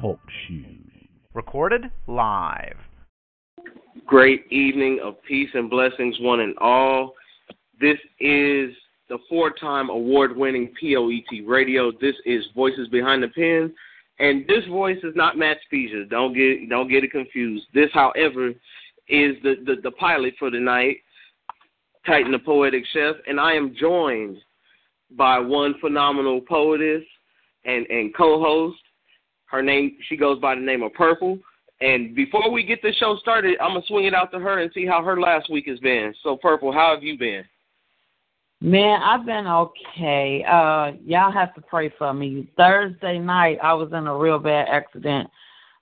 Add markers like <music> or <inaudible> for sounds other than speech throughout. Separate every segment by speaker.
Speaker 1: Talk shoes. Recorded live.
Speaker 2: Great evening of peace and blessings, one and all. This is the four-time award-winning POET Radio. This is Voices Behind the Pen, and this voice is not Matt Spezia. Don't get don't get it confused. This, however, is the, the, the pilot for tonight, Titan the Poetic Chef, and I am joined by one phenomenal poetess and, and co-host. Her name she goes by the name of Purple. And before we get the show started, I'm gonna swing it out to her and see how her last week has been. So Purple, how have you been?
Speaker 3: Man, I've been okay. Uh y'all have to pray for me. Thursday night I was in a real bad accident.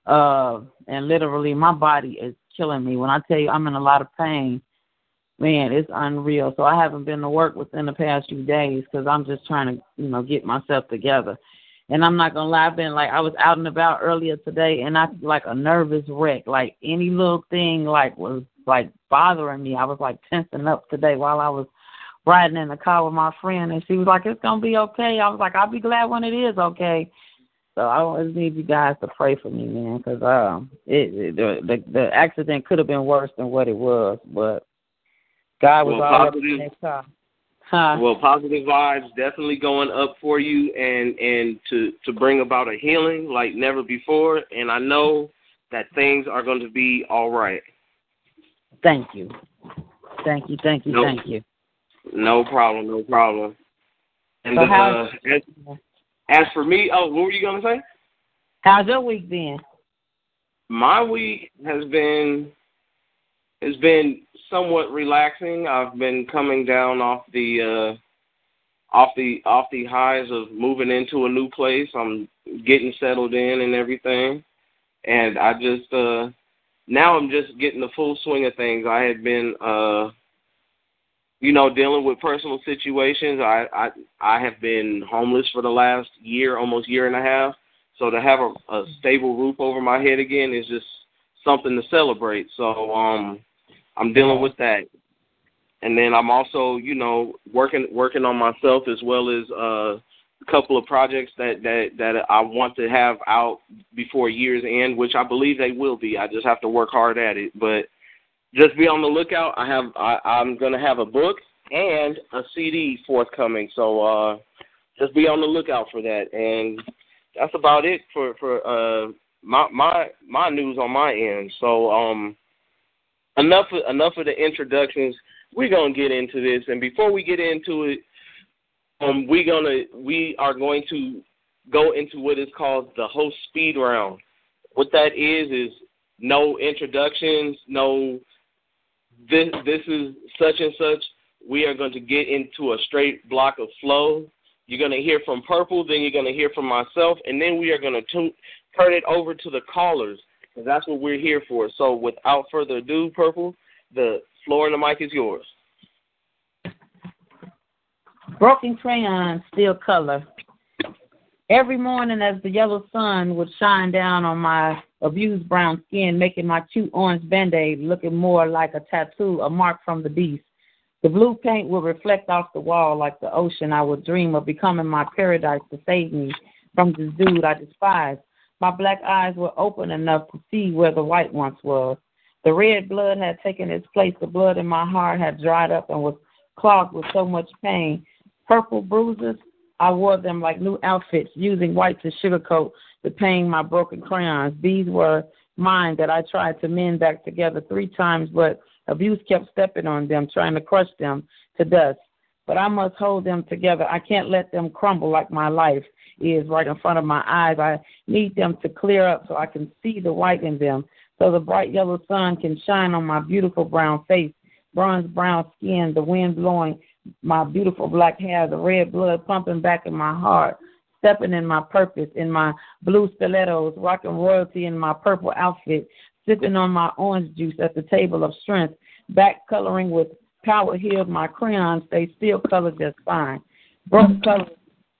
Speaker 3: Uh and literally my body is killing me. When I tell you I'm in a lot of pain, man, it's unreal. So I haven't been to work within the past few days because I'm just trying to, you know, get myself together. And I'm not gonna lie, I've been like I was out and about earlier today, and I like a nervous wreck. Like any little thing like was like bothering me. I was like tensing up today while I was riding in the car with my friend, and she was like, "It's gonna be okay." I was like, "I'll be glad when it is okay." So I always need you guys to pray for me, man, because um, it, it the, the the accident could have been worse than what it was, but God was
Speaker 2: well,
Speaker 3: all
Speaker 2: positive,
Speaker 3: in that car. Huh.
Speaker 2: Well, positive vibes definitely going up for you, and and to to bring about a healing like never before. And I know that things are going to be all right.
Speaker 3: Thank you, thank you, thank you,
Speaker 2: no,
Speaker 3: thank you.
Speaker 2: No problem, no problem. And
Speaker 3: So
Speaker 2: uh,
Speaker 3: how-
Speaker 2: as, as for me, oh, what were you gonna say?
Speaker 3: How's your week been?
Speaker 2: My week has been has been somewhat relaxing. I've been coming down off the uh off the off the highs of moving into a new place. I'm getting settled in and everything. And I just uh now I'm just getting the full swing of things. I had been uh you know, dealing with personal situations. I I I have been homeless for the last year, almost year and a half. So to have a, a stable roof over my head again is just something to celebrate. So um I'm dealing with that. And then I'm also, you know, working working on myself as well as uh a couple of projects that that that I want to have out before year's end, which I believe they will be. I just have to work hard at it. But just be on the lookout. I have I, I'm gonna have a book and a CD forthcoming. So uh just be on the lookout for that. And that's about it for for uh my my my news on my end. So um enough of, enough of the introductions. We're gonna get into this, and before we get into it, um, we gonna we are going to go into what is called the host speed round. What that is is no introductions, no this this is such and such. We are going to get into a straight block of flow. You're going to hear from Purple, then you're going to hear from myself, and then we are going to turn it over to the callers because that's what we're here for. So without further ado, Purple, the floor and the mic is yours.
Speaker 3: Broken crayon, still color. Every morning, as the yellow sun would shine down on my abused brown skin, making my cute orange band aid looking more like a tattoo, a mark from the beast. The blue paint would reflect off the wall like the ocean. I would dream of becoming my paradise to save me from this dude I despise. My black eyes were open enough to see where the white once was. The red blood had taken its place. The blood in my heart had dried up and was clogged with so much pain. Purple bruises, I wore them like new outfits, using white to sugarcoat the pain my broken crayons. These were mine that I tried to mend back together three times, but abuse kept stepping on them, trying to crush them to dust. But I must hold them together. I can't let them crumble like my life is right in front of my eyes. I need them to clear up so I can see the white in them, so the bright yellow sun can shine on my beautiful brown face, bronze brown skin, the wind blowing my beautiful black hair, the red blood pumping back in my heart, stepping in my purpose, in my blue stilettos, rocking royalty in my purple outfit, sipping on my orange juice at the table of strength, back coloring with power healed my crayons, they still color just fine. Broken mm-hmm. color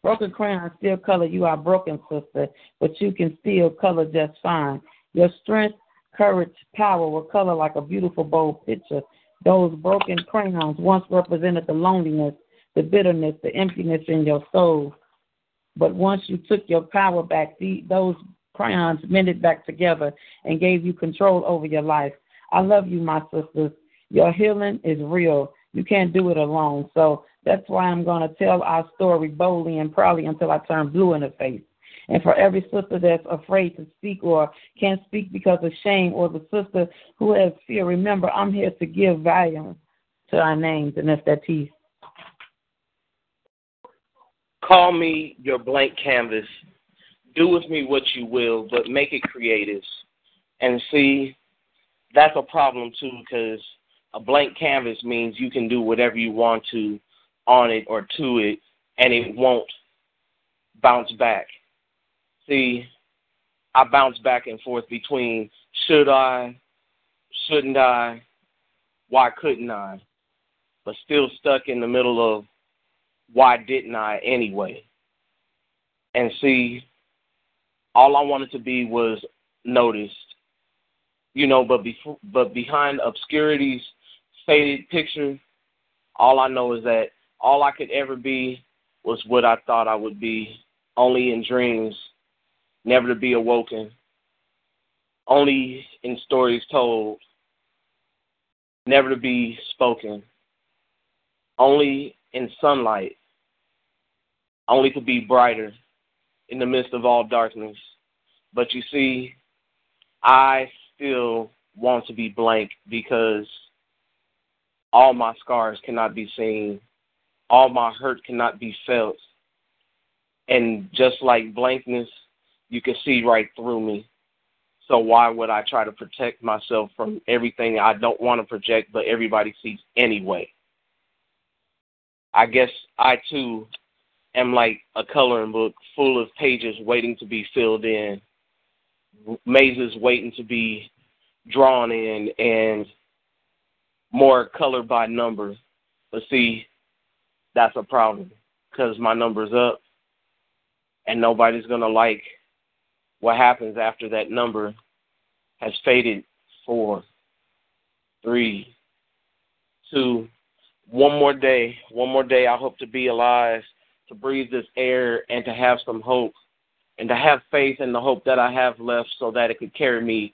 Speaker 3: broken crayons still color you are broken, sister, but you can still color just fine. Your strength, courage, power will color like a beautiful bold picture. Those broken crayons once represented the loneliness, the bitterness, the emptiness in your soul. But once you took your power back, the, those crayons mended back together and gave you control over your life. I love you, my sisters. Your healing is real. You can't do it alone. So that's why I'm going to tell our story boldly and proudly until I turn blue in the face. And for every sister that's afraid to speak or can't speak because of shame, or the sister who has fear, remember, I'm here to give value to our names, and that's that peace.
Speaker 2: Call me your blank canvas. Do with me what you will, but make it creative. And see, that's a problem too, because a blank canvas means you can do whatever you want to on it or to it, and it won't bounce back. See, I bounce back and forth between should I, shouldn't I, why couldn't I, but still stuck in the middle of why didn't I anyway? And see, all I wanted to be was noticed, you know. But before, but behind obscurity's faded picture, all I know is that all I could ever be was what I thought I would be, only in dreams, never to be awoken, only in stories told, never to be spoken, only in sunlight, only to be brighter in the midst of all darkness. But you see, I still want to be blank because all my scars cannot be seen, all my hurt cannot be felt. And just like blankness, you can see right through me. So why would I try to protect myself from everything I don't want to project, but everybody sees anyway? I guess I too am like a coloring book full of pages waiting to be filled in, mazes waiting to be drawn in, and more color by number. But see, that's a problem because my number's up, and nobody's gonna like what happens after that number has faded. Four, three, two, one more day. One more day. I hope to be alive to breathe this air and to have some hope and to have faith in the hope that I have left so that it could carry me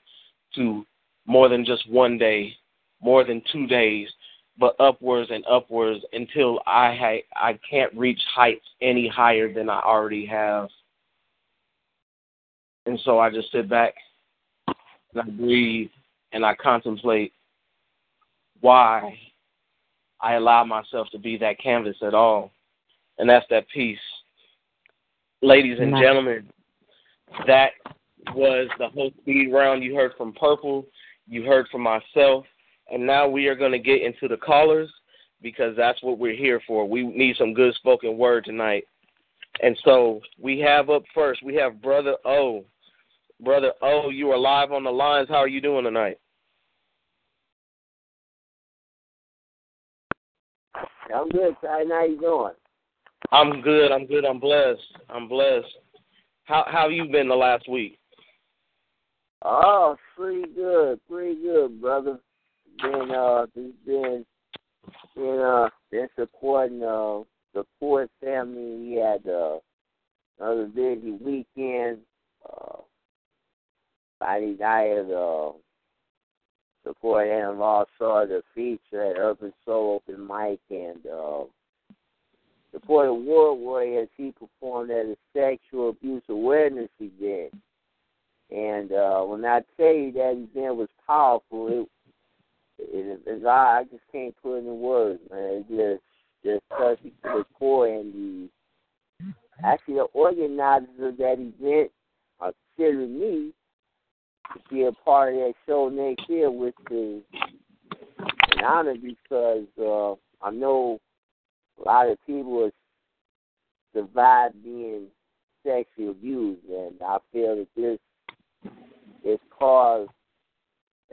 Speaker 2: to more than just one day, more than two days, but upwards and upwards until I ha- I can't reach heights any higher than I already have. And so I just sit back and I breathe and I contemplate why I allow myself to be that canvas at all and that's that piece. Ladies and gentlemen, that was the whole speed round. You heard from Purple, you heard from myself, and now we are going to get into the callers because that's what we're here for. We need some good spoken word tonight. And so we have up first, we have Brother O. Brother O, you are live on the lines. How are you doing tonight?
Speaker 4: I'm good, Ty. How you doing?
Speaker 2: I'm good. I'm good. I'm blessed. I'm blessed. How how have you been the last week?
Speaker 4: Oh, pretty good, pretty good, brother. Been uh, been been uh, been supporting uh the Ford family. We had uh another busy weekend. Uh, Friday night, uh, support law saw the feature at Urban Soul Open Mic, and uh, boy War Warrior as he performed at a sexual abuse awareness event. And uh, when I tell you that event was powerful, it, it, it I, I just can't put it in words, man. It just just touched me to the core. And the actually the organizers of that event are considering me to be a part of that show next year, which is an honor because uh, I know a lot of people survived being sexually abused, and I feel that this is cause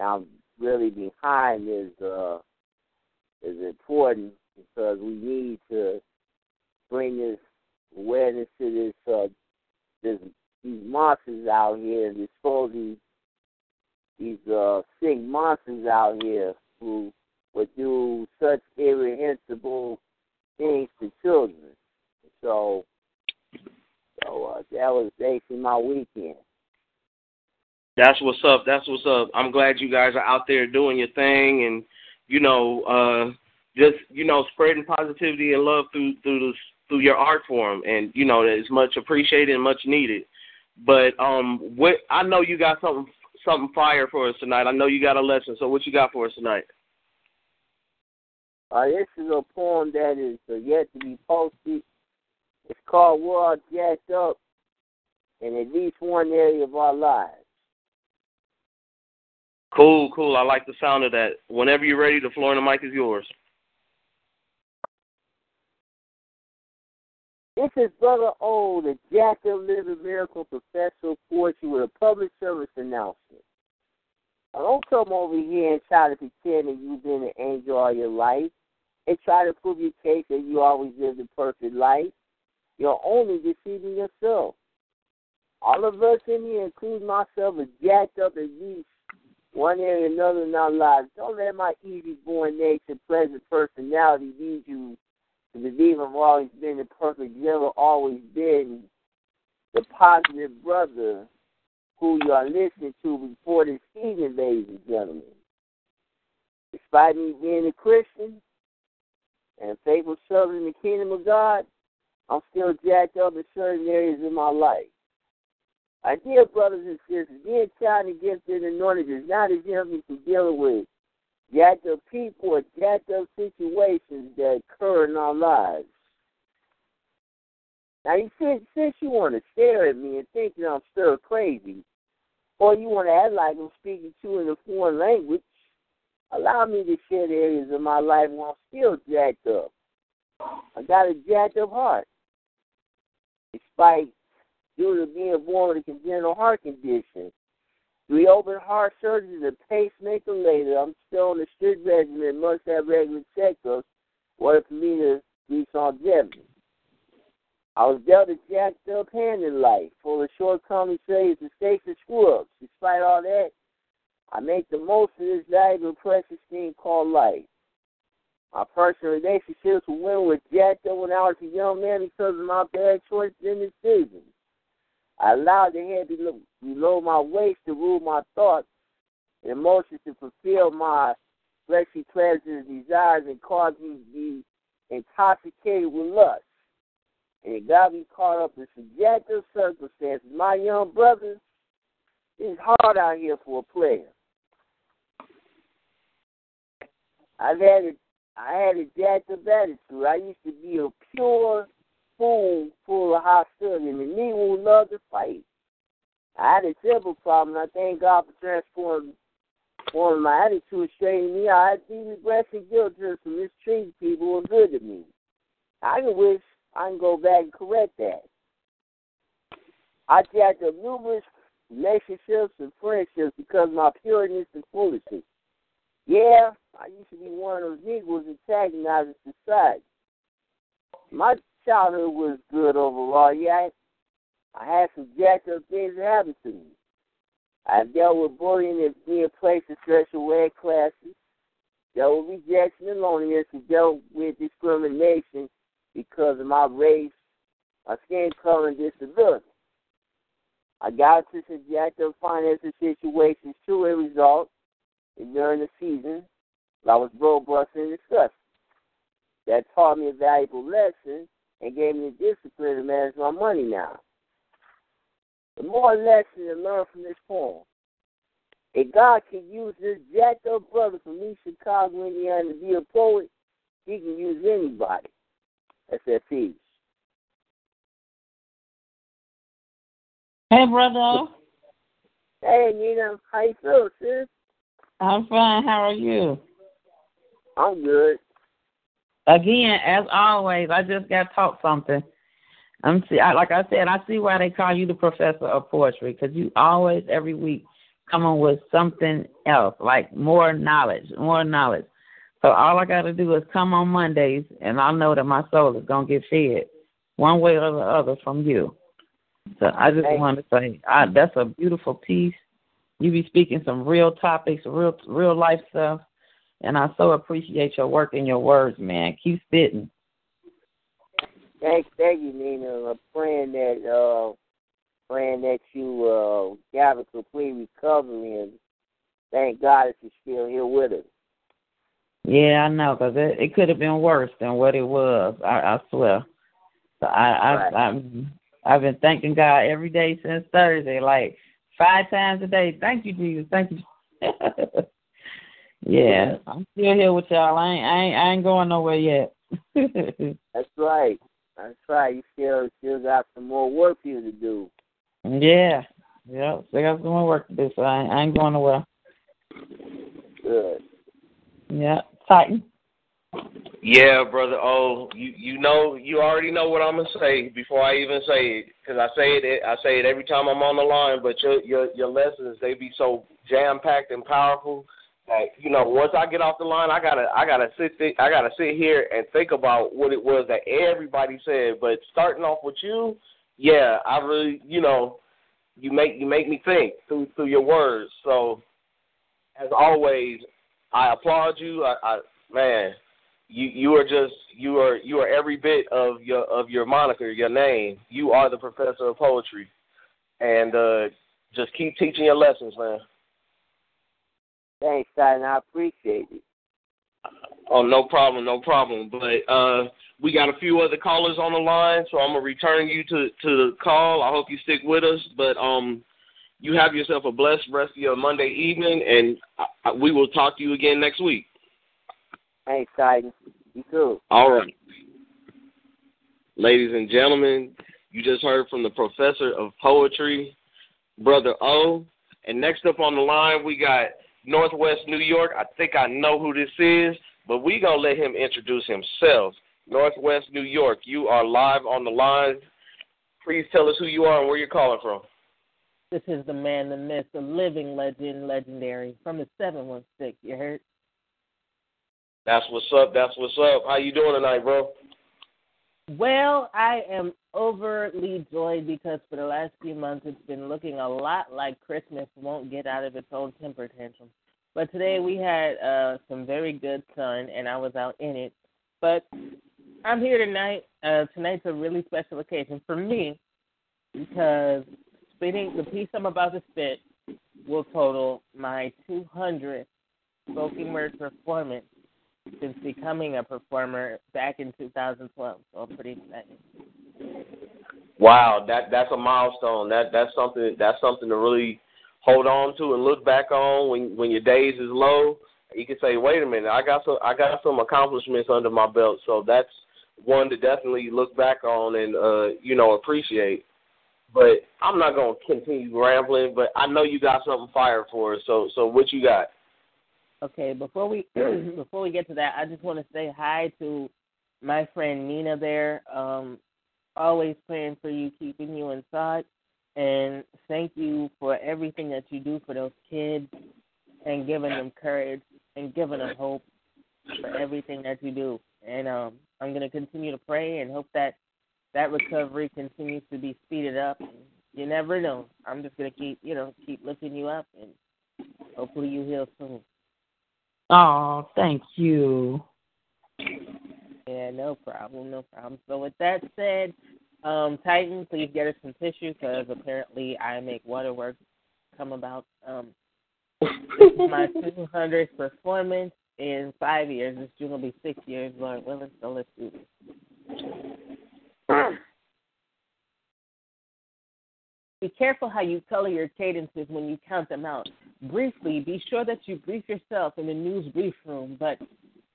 Speaker 4: I'm really behind is uh, is important because we need to bring this awareness to this uh, this these monsters out here and expose these these uh, sick monsters out here who would do such irrehensible things to children. So uh, that was basically my weekend.
Speaker 2: That's what's up. That's what's up. I'm glad you guys are out there doing your thing and you know, uh just, you know, spreading positivity and love through through the through your art form and you know, it's much appreciated and much needed. But um what I know you got something something fire for us tonight. I know you got a lesson. So what you got for us tonight?
Speaker 4: Uh, this is a poem that is uh, yet to be posted. It's called World Jacked Up in at least one area of our lives.
Speaker 2: Cool, cool. I like the sound of that. Whenever you're ready, the floor and the mic is yours.
Speaker 4: This is Brother O, the Jacked Up Living Miracle Professor of Poetry with a public service announcement. Now, don't come over here and try to pretend that you've been an angel all your life and try to prove your case that you always lived a perfect life. You're only deceiving yourself. All of us in here, including myself, are jacked up at least one area or another in our lives. Don't let my easy-born nature, pleasant personality lead you to believe I've always been the perfect, never always been the positive brother who you are listening to before this evening, ladies and gentlemen. Despite me being a Christian and a faithful servant in the kingdom of God, I'm still jacked up in certain areas of my life. My dear brothers and sisters, being child gifted and anointed is not exempt me from dealing with jacked up people or up situations that occur in our lives. Now, you since, since you want to stare at me and think that I'm still crazy, or you want to act like I'm speaking to you in a foreign language, allow me to share the areas of my life where I'm still jacked up. I got a jacked up heart. Despite due to being born with a congenital heart condition. Three open heart surgeries, a pacemaker later. I'm still on the strict regimen, must have regular checkups, order for me to reach longevity. I was dealt a jacked up hand in life, full of shortcomings, failures, mistakes, and screw ups. Despite all that, I make the most of this valuable, precious thing called life. My personal relationships with women were jacked up when I was a young man because of my bad choices and decisions. I allowed the head below, my waist to rule my thoughts and emotions to fulfill my fleshly pleasures and desires and cause me to be intoxicated with lust. And it got me caught up in subjective circumstances. My young brothers, it's hard out here for a player. I've had a I had a jacked up attitude. I used to be a pure fool full of hostility and Negro who love to fight. I had a simple problem. I thank God for transforming forming my attitude, straightening me out. I had deep regrets and guilt just for mistreating people who were good to me. I can wish I can go back and correct that. I jacked up numerous relationships and friendships because of my pureness and foolishness. Yeah, I used to be one of those Negroes antagonizing society. My childhood was good overall. Yeah, I, had some jacked up things that happened to me. I dealt with bullying and being placed in special ed classes, dealt with rejection and loneliness, and dealt with discrimination because of my race, my skin color, and disability. I got into some jacked up financial situations too, a result, and during the season, I was robust and disgusting. That taught me a valuable lesson and gave me the discipline to manage my money now. The more lesson to learn from this poem. If God can use this jacked up brother from East Chicago, Indiana to be a poet, he can use anybody. That's that.
Speaker 3: Hey, brother.
Speaker 4: Hey, Nina. How you feel, sis?
Speaker 3: I'm fine. How are you?
Speaker 4: I'm good.
Speaker 3: Again, as always, I just got taught something. I'm see, I, like I said, I see why they call you the professor of poetry because you always every week come on with something else, like more knowledge, more knowledge. So all I got to do is come on Mondays, and I know that my soul is gonna get fed one way or the other from you. So I just
Speaker 4: Thanks.
Speaker 3: want to say I, that's a beautiful piece. You be speaking some real topics, real real life stuff, and I so appreciate your work and your words, man. Keep spitting.
Speaker 4: Thank, thank you, Nina. I'm praying that uh, praying that you uh, have a complete recovery, and thank God that you're still here with us.
Speaker 3: Yeah, I know, cause it it could have been worse than what it was. I, I swear. So I I
Speaker 4: Right.
Speaker 3: I'm, I've been thanking God every day since Thursday, like five times a day. Thank you, Jesus. Thank you. <laughs> yeah, I'm still here with y'all. I ain't I ain't, I ain't going nowhere yet. <laughs>
Speaker 4: That's right. That's right. You still still got some more work for you to do.
Speaker 3: yeah, yeah. Still got some more work to do, so I ain't, I ain't going nowhere.
Speaker 4: Good.
Speaker 3: Yeah, Titan.
Speaker 2: Yeah, brother. Oh, you you know you already know what I'm gonna say before I even say it, because I say it I say it every time I'm on the line. But your your your lessons they be so jam packed and powerful you know once I get off the line, I gotta I gotta sit th- I gotta sit here and think about what it was that everybody said. But starting off with you, yeah, I really you know you make you make me think through through your words. So as always, I applaud you. I, I man you you are just you are you are every bit of your of your moniker, your name. You are the professor of poetry, and uh, just keep teaching your lessons, man.
Speaker 4: Thanks, Titan. I appreciate it.
Speaker 2: Oh, no problem, no problem. But uh, we got a few other callers on the line, so I'm gonna return you to to the call. I hope you stick with us. But um, you have yourself a blessed rest of your Monday evening, and I, I, we will talk to you again next week.
Speaker 4: Thanks, Titan. You too.
Speaker 2: All right. Ladies and gentlemen, you just heard from the professor of poetry, Brother O. And next up on the line, we got Northwest New York. I think I know who this is, but we going to let him introduce himself. Northwest New York, you are live on the line. Please tell us who you are and where you're calling from.
Speaker 5: This is the man, the myth, the living legend, legendary from the 716. You heard?
Speaker 2: That's what's up. That's what's up. How you doing tonight, bro?
Speaker 5: Well, I am overly joyed because for the last few months it's been looking a lot like Christmas won't get out of its own temper tantrum. But today we had uh, some very good sun and I was out in it. But I'm here tonight. Uh, tonight's a really special occasion for me because spitting the piece I'm about to spit will total my 200th spoken word performance since becoming a performer back in 2012. So I'm pretty excited.
Speaker 2: Wow, that that's a milestone. That that's something that's something to really hold on to and look back on when when your days is low. You can say, wait a minute, I got some I got some accomplishments under my belt. So that's one to definitely look back on and uh, you know appreciate. But I'm not gonna continue rambling. But I know you got something fire for us. So so what you got?
Speaker 5: Okay, before we <clears throat> before we get to that, I just want to say hi to my friend Nina there. Um, always praying for you, keeping you in inside, and thank you for everything that you do for those kids and giving them courage and giving them hope for everything that you do. And um, I'm going to continue to pray and hope that that recovery continues to be speeded up. You never know. I'm just going to keep, you know, keep looking you up, and hopefully you heal soon.
Speaker 3: Oh, thank you.
Speaker 5: Yeah, no problem, no problem. So with that said, um, Titan, please get us some tissue because apparently I make waterworks come about. Um, <laughs> my 200th performance in five years. This June will be six years, Lord willing. So let's do this. <clears throat> Be careful how you color your cadences when you count them out. Briefly, be sure that you brief yourself in the news brief room. But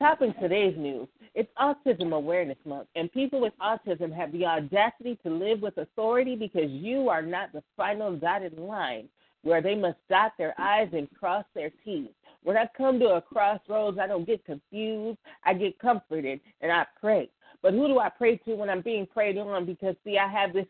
Speaker 5: topping today's news, it's Autism Awareness Month, and people with autism have the audacity to live with authority because you are not the final dotted line where they must dot their I's and cross their T's. When I come to a crossroads, I don't get confused. I get comforted and I pray. But who do I pray to when I'm being prayed on? Because, see, I have this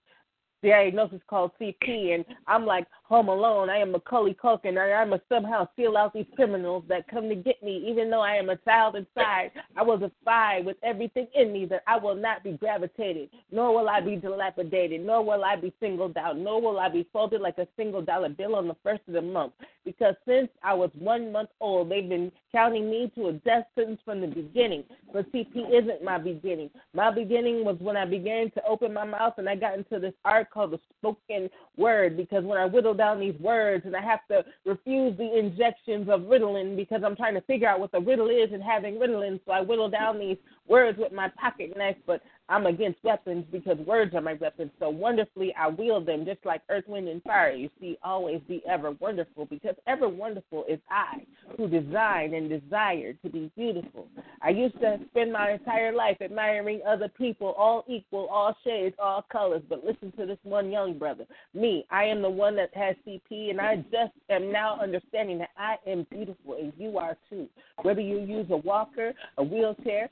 Speaker 5: diagnosis called CP, and I'm like Home Alone. I am Macaulay Culkin, and I must somehow seal out these criminals that come to get me, even though I am a child inside. I was a spy with everything in me that I will not be gravitated, nor will I be dilapidated, nor will I be singled out, nor will I be folded like a single dollar bill on the first of the month. because since I was one month old, they've been counting me to a death sentence from the beginning. But CP isn't my beginning. My beginning was when I began to open my mouth and I got into this art called the spoken word because when I whittle down these words and I have to refuse the injections of Ritalin because I'm trying to figure out what the riddle is and having Ritalin, so I whittle down these words with my pocket knife, but I'm against weapons because words are my weapons. So wonderfully I wield them just like earth, wind, and fire. You see, always be ever wonderful because ever wonderful is I who design and desire to be beautiful. I used to spend my entire life admiring other people, all equal, all shades, all colors. But listen to this one young brother. Me, I am the one that has CP, and I just am now understanding that I am beautiful, and you are too. Whether you use a walker, a wheelchair,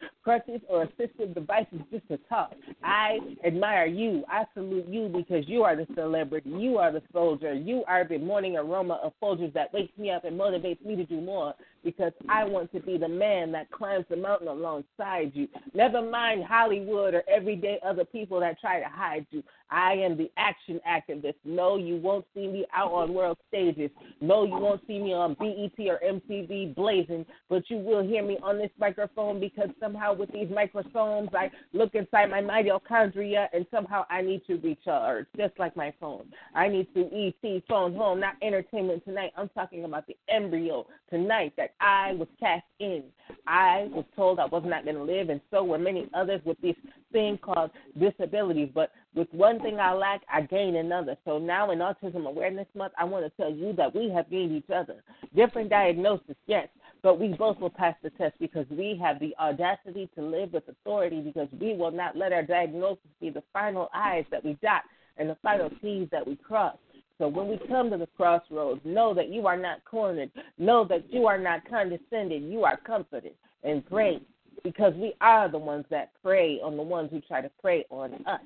Speaker 5: crutches, or assistive devices just to talk, I admire you. I salute you because you are the celebrity. You are the soldier. You are the morning aroma of soldiers that wakes me up and motivates me to do more because I want to be the man that climbs the mountain alongside you. Never mind Hollywood or everyday other people that try to hide you. I am the action activist. No, you won't see me out on world stages. No, you won't see me on BET or MTV blazing, but you will hear me on this microphone because somehow with these microphones, I look inside my mitochondria and somehow I need to recharge, just like my phone. I need to ET phone home, not entertainment tonight. I'm talking about the embryo tonight that I was cast in. I was told I was not going to live, and so were many others with this thing called disabilities. But with one thing I lack, I gain another. So now in Autism Awareness Month, I want to tell you that we have gained each other. Different diagnosis, yes, but we both will pass the test because we have the audacity to live with authority because we will not let our diagnosis be the final I's that we dot and the final T's that we cross. So when we come to the crossroads, know that you are not cornered. Know that you are not condescended. You are comforted and great because we are the ones that prey on the ones who try to prey on us.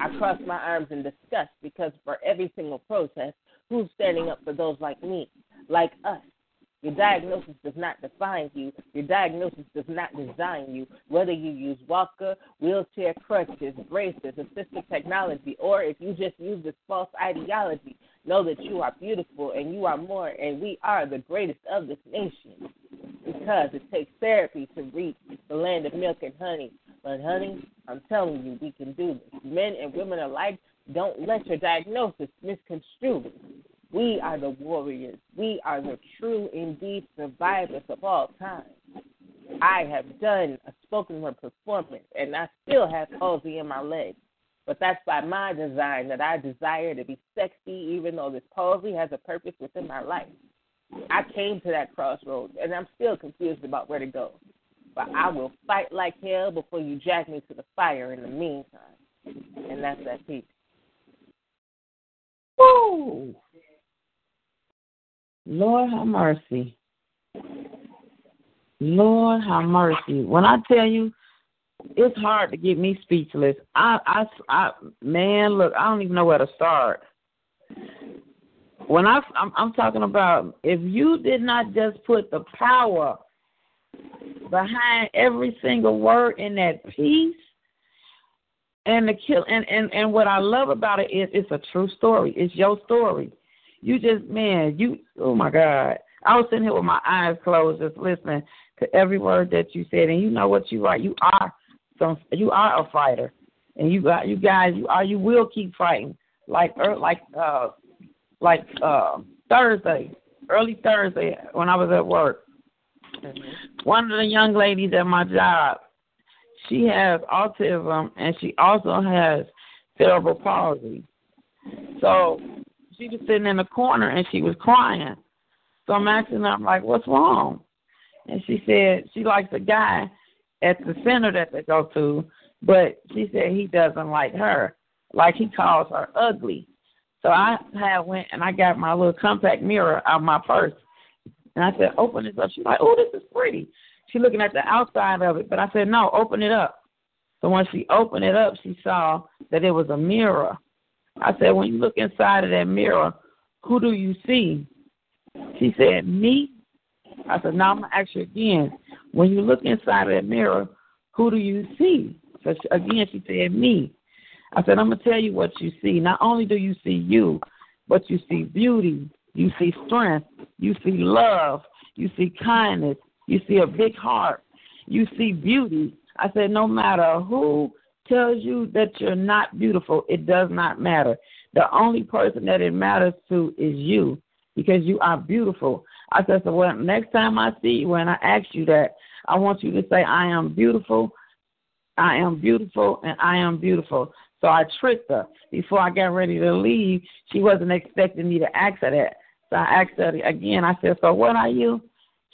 Speaker 5: I cross my arms in disgust because for every single protest, who's standing up for those like me, like us? Your diagnosis does not define you. Your diagnosis does not design you. Whether you use walker, wheelchair, crutches, braces, assistive technology, or if you just use this false ideology, know that you are beautiful and you are more, and we are the greatest of this nation. Because it takes therapy to reach the land of milk and honey. But honey, I'm telling you, we can do this. Men and women alike, don't let your diagnosis misconstrue we are the warriors. We are the true, indeed, survivors of all time. I have done a spoken word performance, and I still have palsy in my leg. But that's by my design that I desire to be sexy, even though this palsy has a purpose within my life. I came to that crossroads, and I'm still confused about where to go. But I will fight like hell before you drag me to the fire in the meantime. And that's that piece.
Speaker 3: Woo! Lord have mercy. Lord have mercy. When I tell you, it's hard to get me speechless. I, I, I, man, look, I don't even know where to start. When I, I'm, I'm talking about, if you did not just put the power behind every single word in that piece, and the kill, and and and what I love about it is it's a true story. It's your story. You just man, you oh my God. I was sitting here with my eyes closed, just listening to every word that you said, and you know what you are. You are some. You are a fighter, and you got you guys. You are. You will keep fighting, like er, like uh, like uh, Thursday, early Thursday when I was at work. Mm-hmm. One of the young ladies at my job, she has autism and she also has cerebral palsy. So she was sitting in the corner and she was crying. So I'm asking her, I'm like, what's wrong? And she said she likes a guy at the center that they go to, but she said he doesn't like her, like he calls her ugly. So I had went and I got my little compact mirror out of my purse, and I said, open this up. She's like, oh, this is pretty. She's looking at the outside of it, but I said, no, open it up. So when she opened it up, she saw that it was a mirror. I said, when you look inside of that mirror, who do you see? She said, me. I said, now I'm going to ask you again. When you look inside of that mirror, who do you see? So she, again, she said, me. I said, I'm going to tell you what you see. Not only do you see you, but you see beauty, you see strength, You see love. You see kindness. You see a big heart. You see beauty. I said, no matter who tells you that you're not beautiful, it does not matter. The only person that it matters to is you because you are beautiful. I said, so well, next time I see you and I ask you that, I want you to say, I am beautiful, I am beautiful, and I am beautiful. So I tricked her. Before I got ready to leave, she wasn't expecting me to ask her that. So I asked her again. I said, So what are you?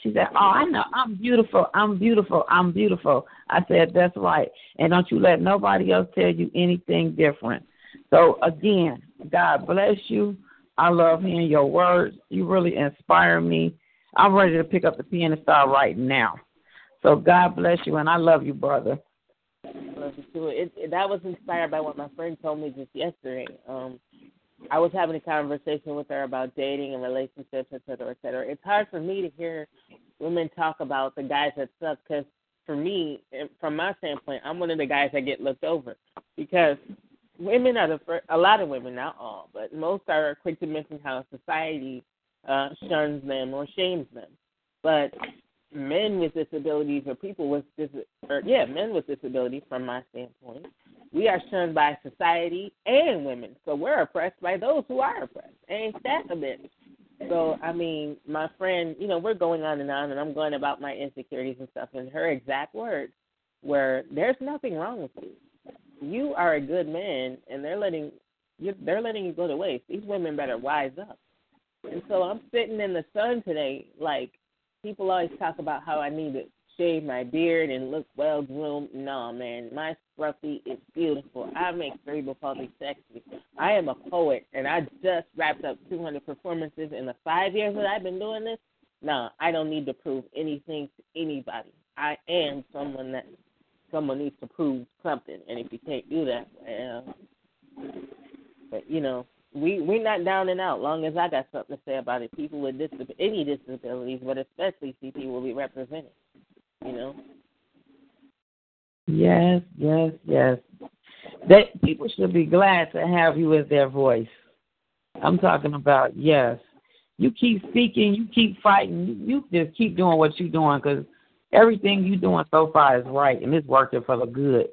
Speaker 3: She said, Oh, I know. I'm beautiful. I'm beautiful. I'm beautiful. I said, That's right. And don't you let nobody else tell you anything different. So again, God bless you. I love hearing your words. You really inspire me. I'm ready to pick up the pen and start writing now. So God bless you, and I love you, brother.
Speaker 5: Love you too. It, it, that was inspired by what my friend told me just yesterday. Um, I was having a conversation with her about dating and relationships, et cetera, et cetera. It's hard for me to hear women talk about the guys that suck because for me, from my standpoint, I'm one of the guys that get looked over because women are the first, a lot of women, not all, but most are quick to mention how society uh, shuns them or shames them. But men with disabilities or people with dis or yeah, men with disabilities from my standpoint, we are shunned by society and women. So we're oppressed by those who are oppressed. Ain't that a bitch? So I mean, my friend, you know, we're going on and on and I'm going about my insecurities and stuff and her exact words where there's nothing wrong with you. You are a good man and they're letting you they're letting you go to waste. These women better wise up. And so I'm sitting in the sun today, like people always talk about how I need to shave my beard and look well groomed. No, man, my scruffy is beautiful. I make cerebral palsy sexy. I am a poet, and I just wrapped up 200 performances in the five years that I've been doing this. No, I don't need to prove anything to anybody. I am someone that someone needs to prove something, and if you can't do that, well, but you know, we we're not down and out. Long as I got something to say about it, people with disab- any disabilities, but especially CP, will be represented. You know.
Speaker 3: Yes, yes, yes. That people should be glad to have you as their voice. I'm talking about yes. You keep speaking, you keep fighting, you just keep doing what you're doing because everything you're doing so far is right and it's working for the good.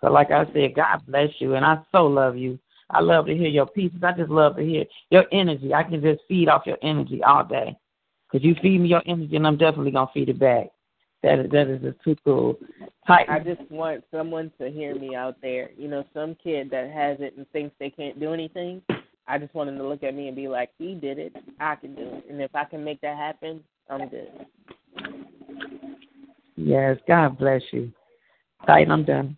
Speaker 3: So, like I said, God bless you, and I so love you. I love to hear your pieces. I just love to hear your energy. I can just feed off your energy all day. Because you feed me your energy, and I'm definitely going to feed it back. That is, that is just too cool.
Speaker 5: Tight. I just want someone to hear me out there. You know, some kid that has it and thinks they can't do anything. I just want them to look at me and be like, he did it. I can do it. And if I can make that happen, I'm good.
Speaker 3: Yes, God bless you. Tight, I'm done.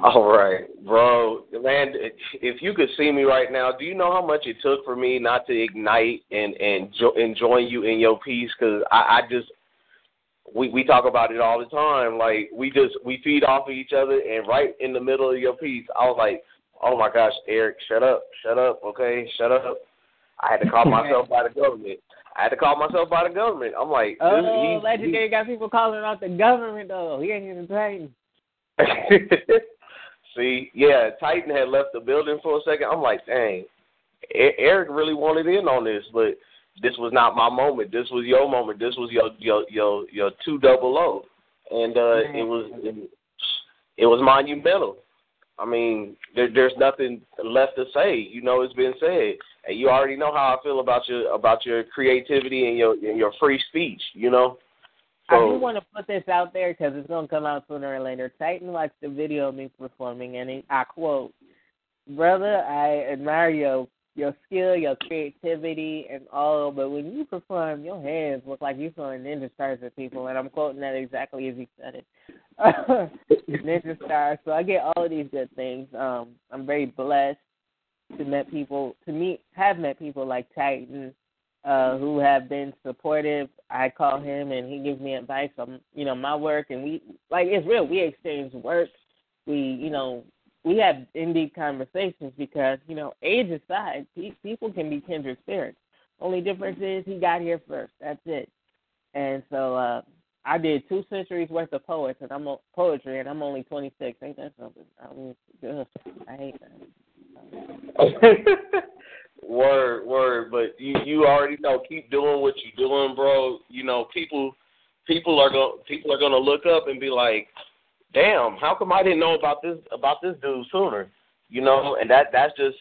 Speaker 2: All right, bro. Land, if you could see me right now, do you know how much it took for me not to ignite and and, jo- and join you in your piece? Because I, I just we we talk about it all the time. Like we just we feed off of each other, and right in the middle of your piece, I was like, "Oh my gosh, Eric, shut up, shut up, okay, shut up." I had to call <laughs> myself by the government. I had to call myself by the government. I'm like,
Speaker 5: oh, legendary got people calling out the government though. He ain't even trained. <laughs>
Speaker 2: See, yeah, Titan had left the building for a second. I'm like, dang, Eric really wanted in on this, but this was not my moment. This was your moment. This was your your your your two double O, and uh, it was it, it was monumental. I mean, there, there's nothing left to say. You know, it's been said, and you already know how I feel about your about your creativity and your and your free speech. You know.
Speaker 5: So, I do want to put this out there because it's going to come out sooner or later. Titan watched the video of me performing, and he, I quote, "Brother, I admire your your skill, your creativity, and all, but when you perform, your hands look like you're throwing ninja stars at people." And I'm quoting that exactly as he said it, <laughs> ninja stars. So I get all of these good things. Um, I'm very blessed to met people, to meet, have met people like Titan uh, who have been supportive. I call him and he gives me advice on you know my work, and we like it's real. We exchange work. We you know we have in deep conversations because you know age aside, people can be kindred spirits. Only difference is he got here first. That's it. And so uh I did two centuries worth of poets and I'm poetry and I'm only 26. Ain't that something? I mean, ugh, I hate that. <laughs>
Speaker 2: Word, word, but you you already know. Keep doing what you're doing, bro. You know, people people are going people are to look up and be like, "Damn, how come I didn't know about this about this dude sooner?" You know, and that that's just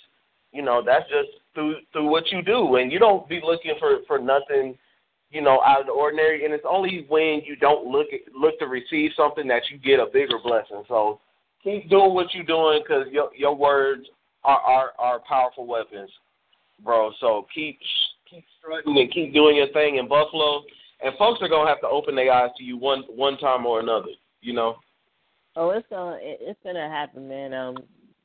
Speaker 2: you know that's just through through what you do, and you don't be looking for for nothing, you know, out of the ordinary. And it's only when you don't look at, look to receive something that you get a bigger blessing. So keep doing what you're doing because your your words are are, are powerful weapons, bro. So keep keep strutting and keep doing your thing in Buffalo, and folks are gonna have to open their eyes to you one one time or another. You know.
Speaker 5: Oh, it's gonna it's gonna happen, man. Um,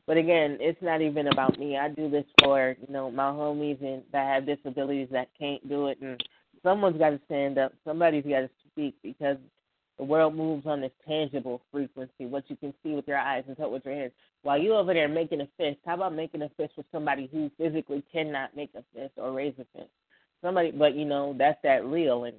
Speaker 5: but again, it's not even about me. I do this for you know my homies and that have disabilities that can't do it, and someone's got to stand up. Somebody's got to speak because the world moves on this tangible frequency, what you can see with your eyes and touch with your hands. While you over there making a fist, how about making a fist with somebody who physically cannot make a fist or raise a fist? Somebody, but you know that's that real. And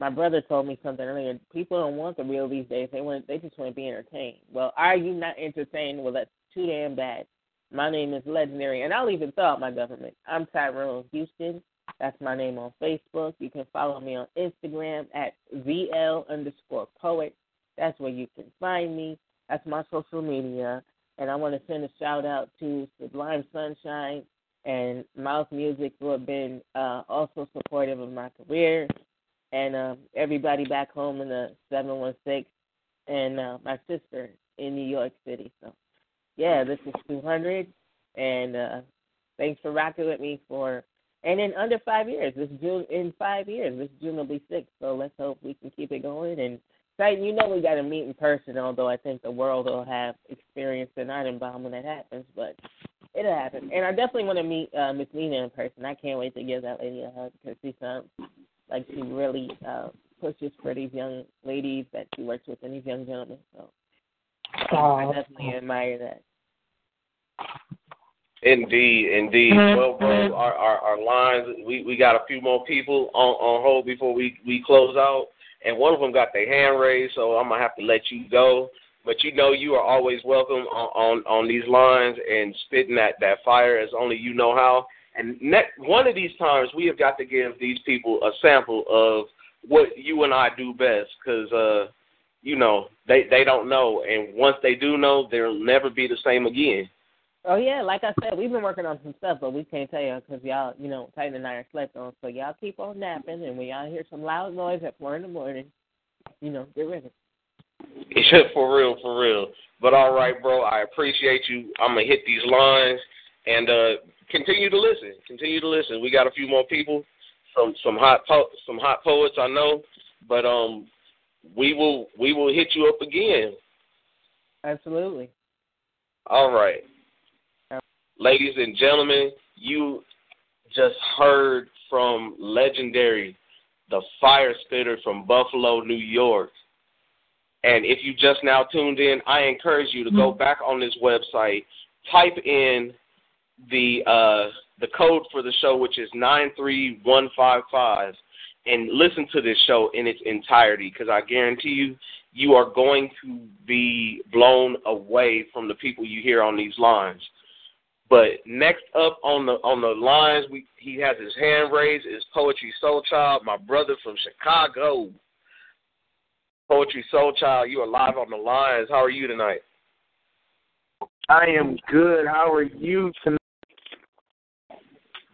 Speaker 5: my brother told me something earlier. People don't want the real these days. They want, they just want to be entertained. Well, are you not entertained? Well, that's too damn bad. My name is Legendary, and I'll even throw out my government. I'm Tyrone Houston. That's my name on Facebook. You can follow me on Instagram at VL underscore poet. That's where you can find me. That's my social media. And I want to send a shout out to Sublime Sunshine and Mouth Music who have been uh, also supportive of my career. And uh, everybody back home in the 716 and uh, my sister in New York City. So, yeah, this is 200. And uh, thanks for rocking with me for and in under five years. This June in five years. This June will be six. So let's hope we can keep it going. And Titan, you know we got to meet in person. Although I think the world will have experienced an item bomb when that happens, but it'll happen. And I definitely want to meet uh, Miss Nina in person. I can't wait to give that lady a hug because she sounds like she really uh, pushes for these young ladies that she works with and these young gentlemen. So I definitely admire that.
Speaker 2: Indeed, indeed.
Speaker 3: Mhm.
Speaker 2: Well, bro, our, our our lines. We we got a few more people on on hold before we we close out, and one of them got their hand raised, so I'm gonna have to let you go. But you know, you are always welcome on on, on these lines and spitting that that fire as only you know how. And next, one of these times, we have got to give these people a sample of what you and I do best, because uh, you know they they don't know, and once they do know, they'll never be the same again.
Speaker 5: Oh yeah, like I said, we've been working on some stuff, but we can't tell y'all because y'all, you know, Titan and I are slept on. So y'all keep on napping, and when y'all hear some loud noise at four in the morning, you know, get ready. <laughs>
Speaker 2: for real, for real. But all right, bro, I appreciate you. I'm gonna hit these lines and uh continue to listen. Continue to listen. We got a few more people, some some hot po- some hot poets I know, but um we will we will hit you up again.
Speaker 5: Absolutely.
Speaker 2: All right. Ladies and gentlemen, you just heard from legendary, the fire spitter from Buffalo, New York. And if you just now tuned in, I encourage you to go back on this website, type in the uh, the code for the show, which is nine three one five five, and listen to this show in its entirety. Because I guarantee you, you are going to be blown away from the people you hear on these lines. But next up on the on the lines, we he has his hand raised. Is Poetry Soul Child, my brother from Chicago. Poetry Soul Child, you are live on the lines. How are you tonight?
Speaker 6: I am good. How are you tonight?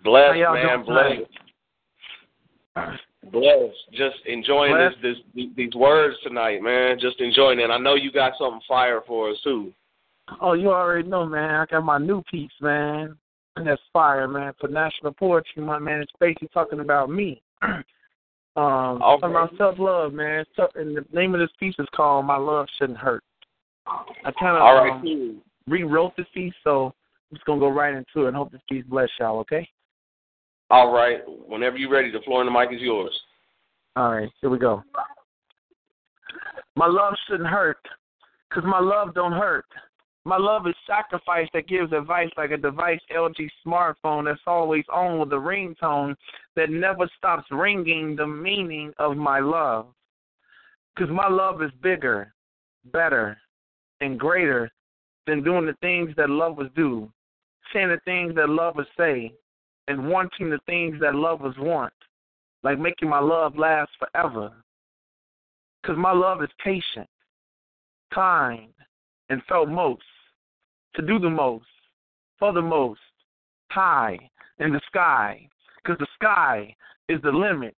Speaker 2: Blessed, man. Blessed. Blessed. Just enjoying this this these words tonight, man. Just enjoying it. I know you got something fire for us too.
Speaker 6: Oh, you already know, man. I got my new piece, man. And that's fire, man. For National Poetry, my man it's basically talking about me. <clears throat> um,
Speaker 2: Okay.
Speaker 6: talking about self love, man. And the name of this piece is called "My Love Shouldn't Hurt." I kind of
Speaker 2: right,
Speaker 6: um, rewrote this piece, so I'm just gonna go right into it and hope this piece bless y'all. Okay.
Speaker 2: All right. Whenever you're ready, the floor and the mic is yours.
Speaker 6: All right, here we go. My love shouldn't hurt, cause my love don't hurt. My love is sacrifice that gives advice like a device LG smartphone that's always on with a ringtone that never stops ringing the meaning of my love. Cause my love is bigger, better, and greater than doing the things that lovers do, saying the things that lovers say, and wanting the things that lovers want, like making my love last forever. Because my love is patient, kind, and felt most, to do the most, for the most, high in the sky. Because the sky is the limit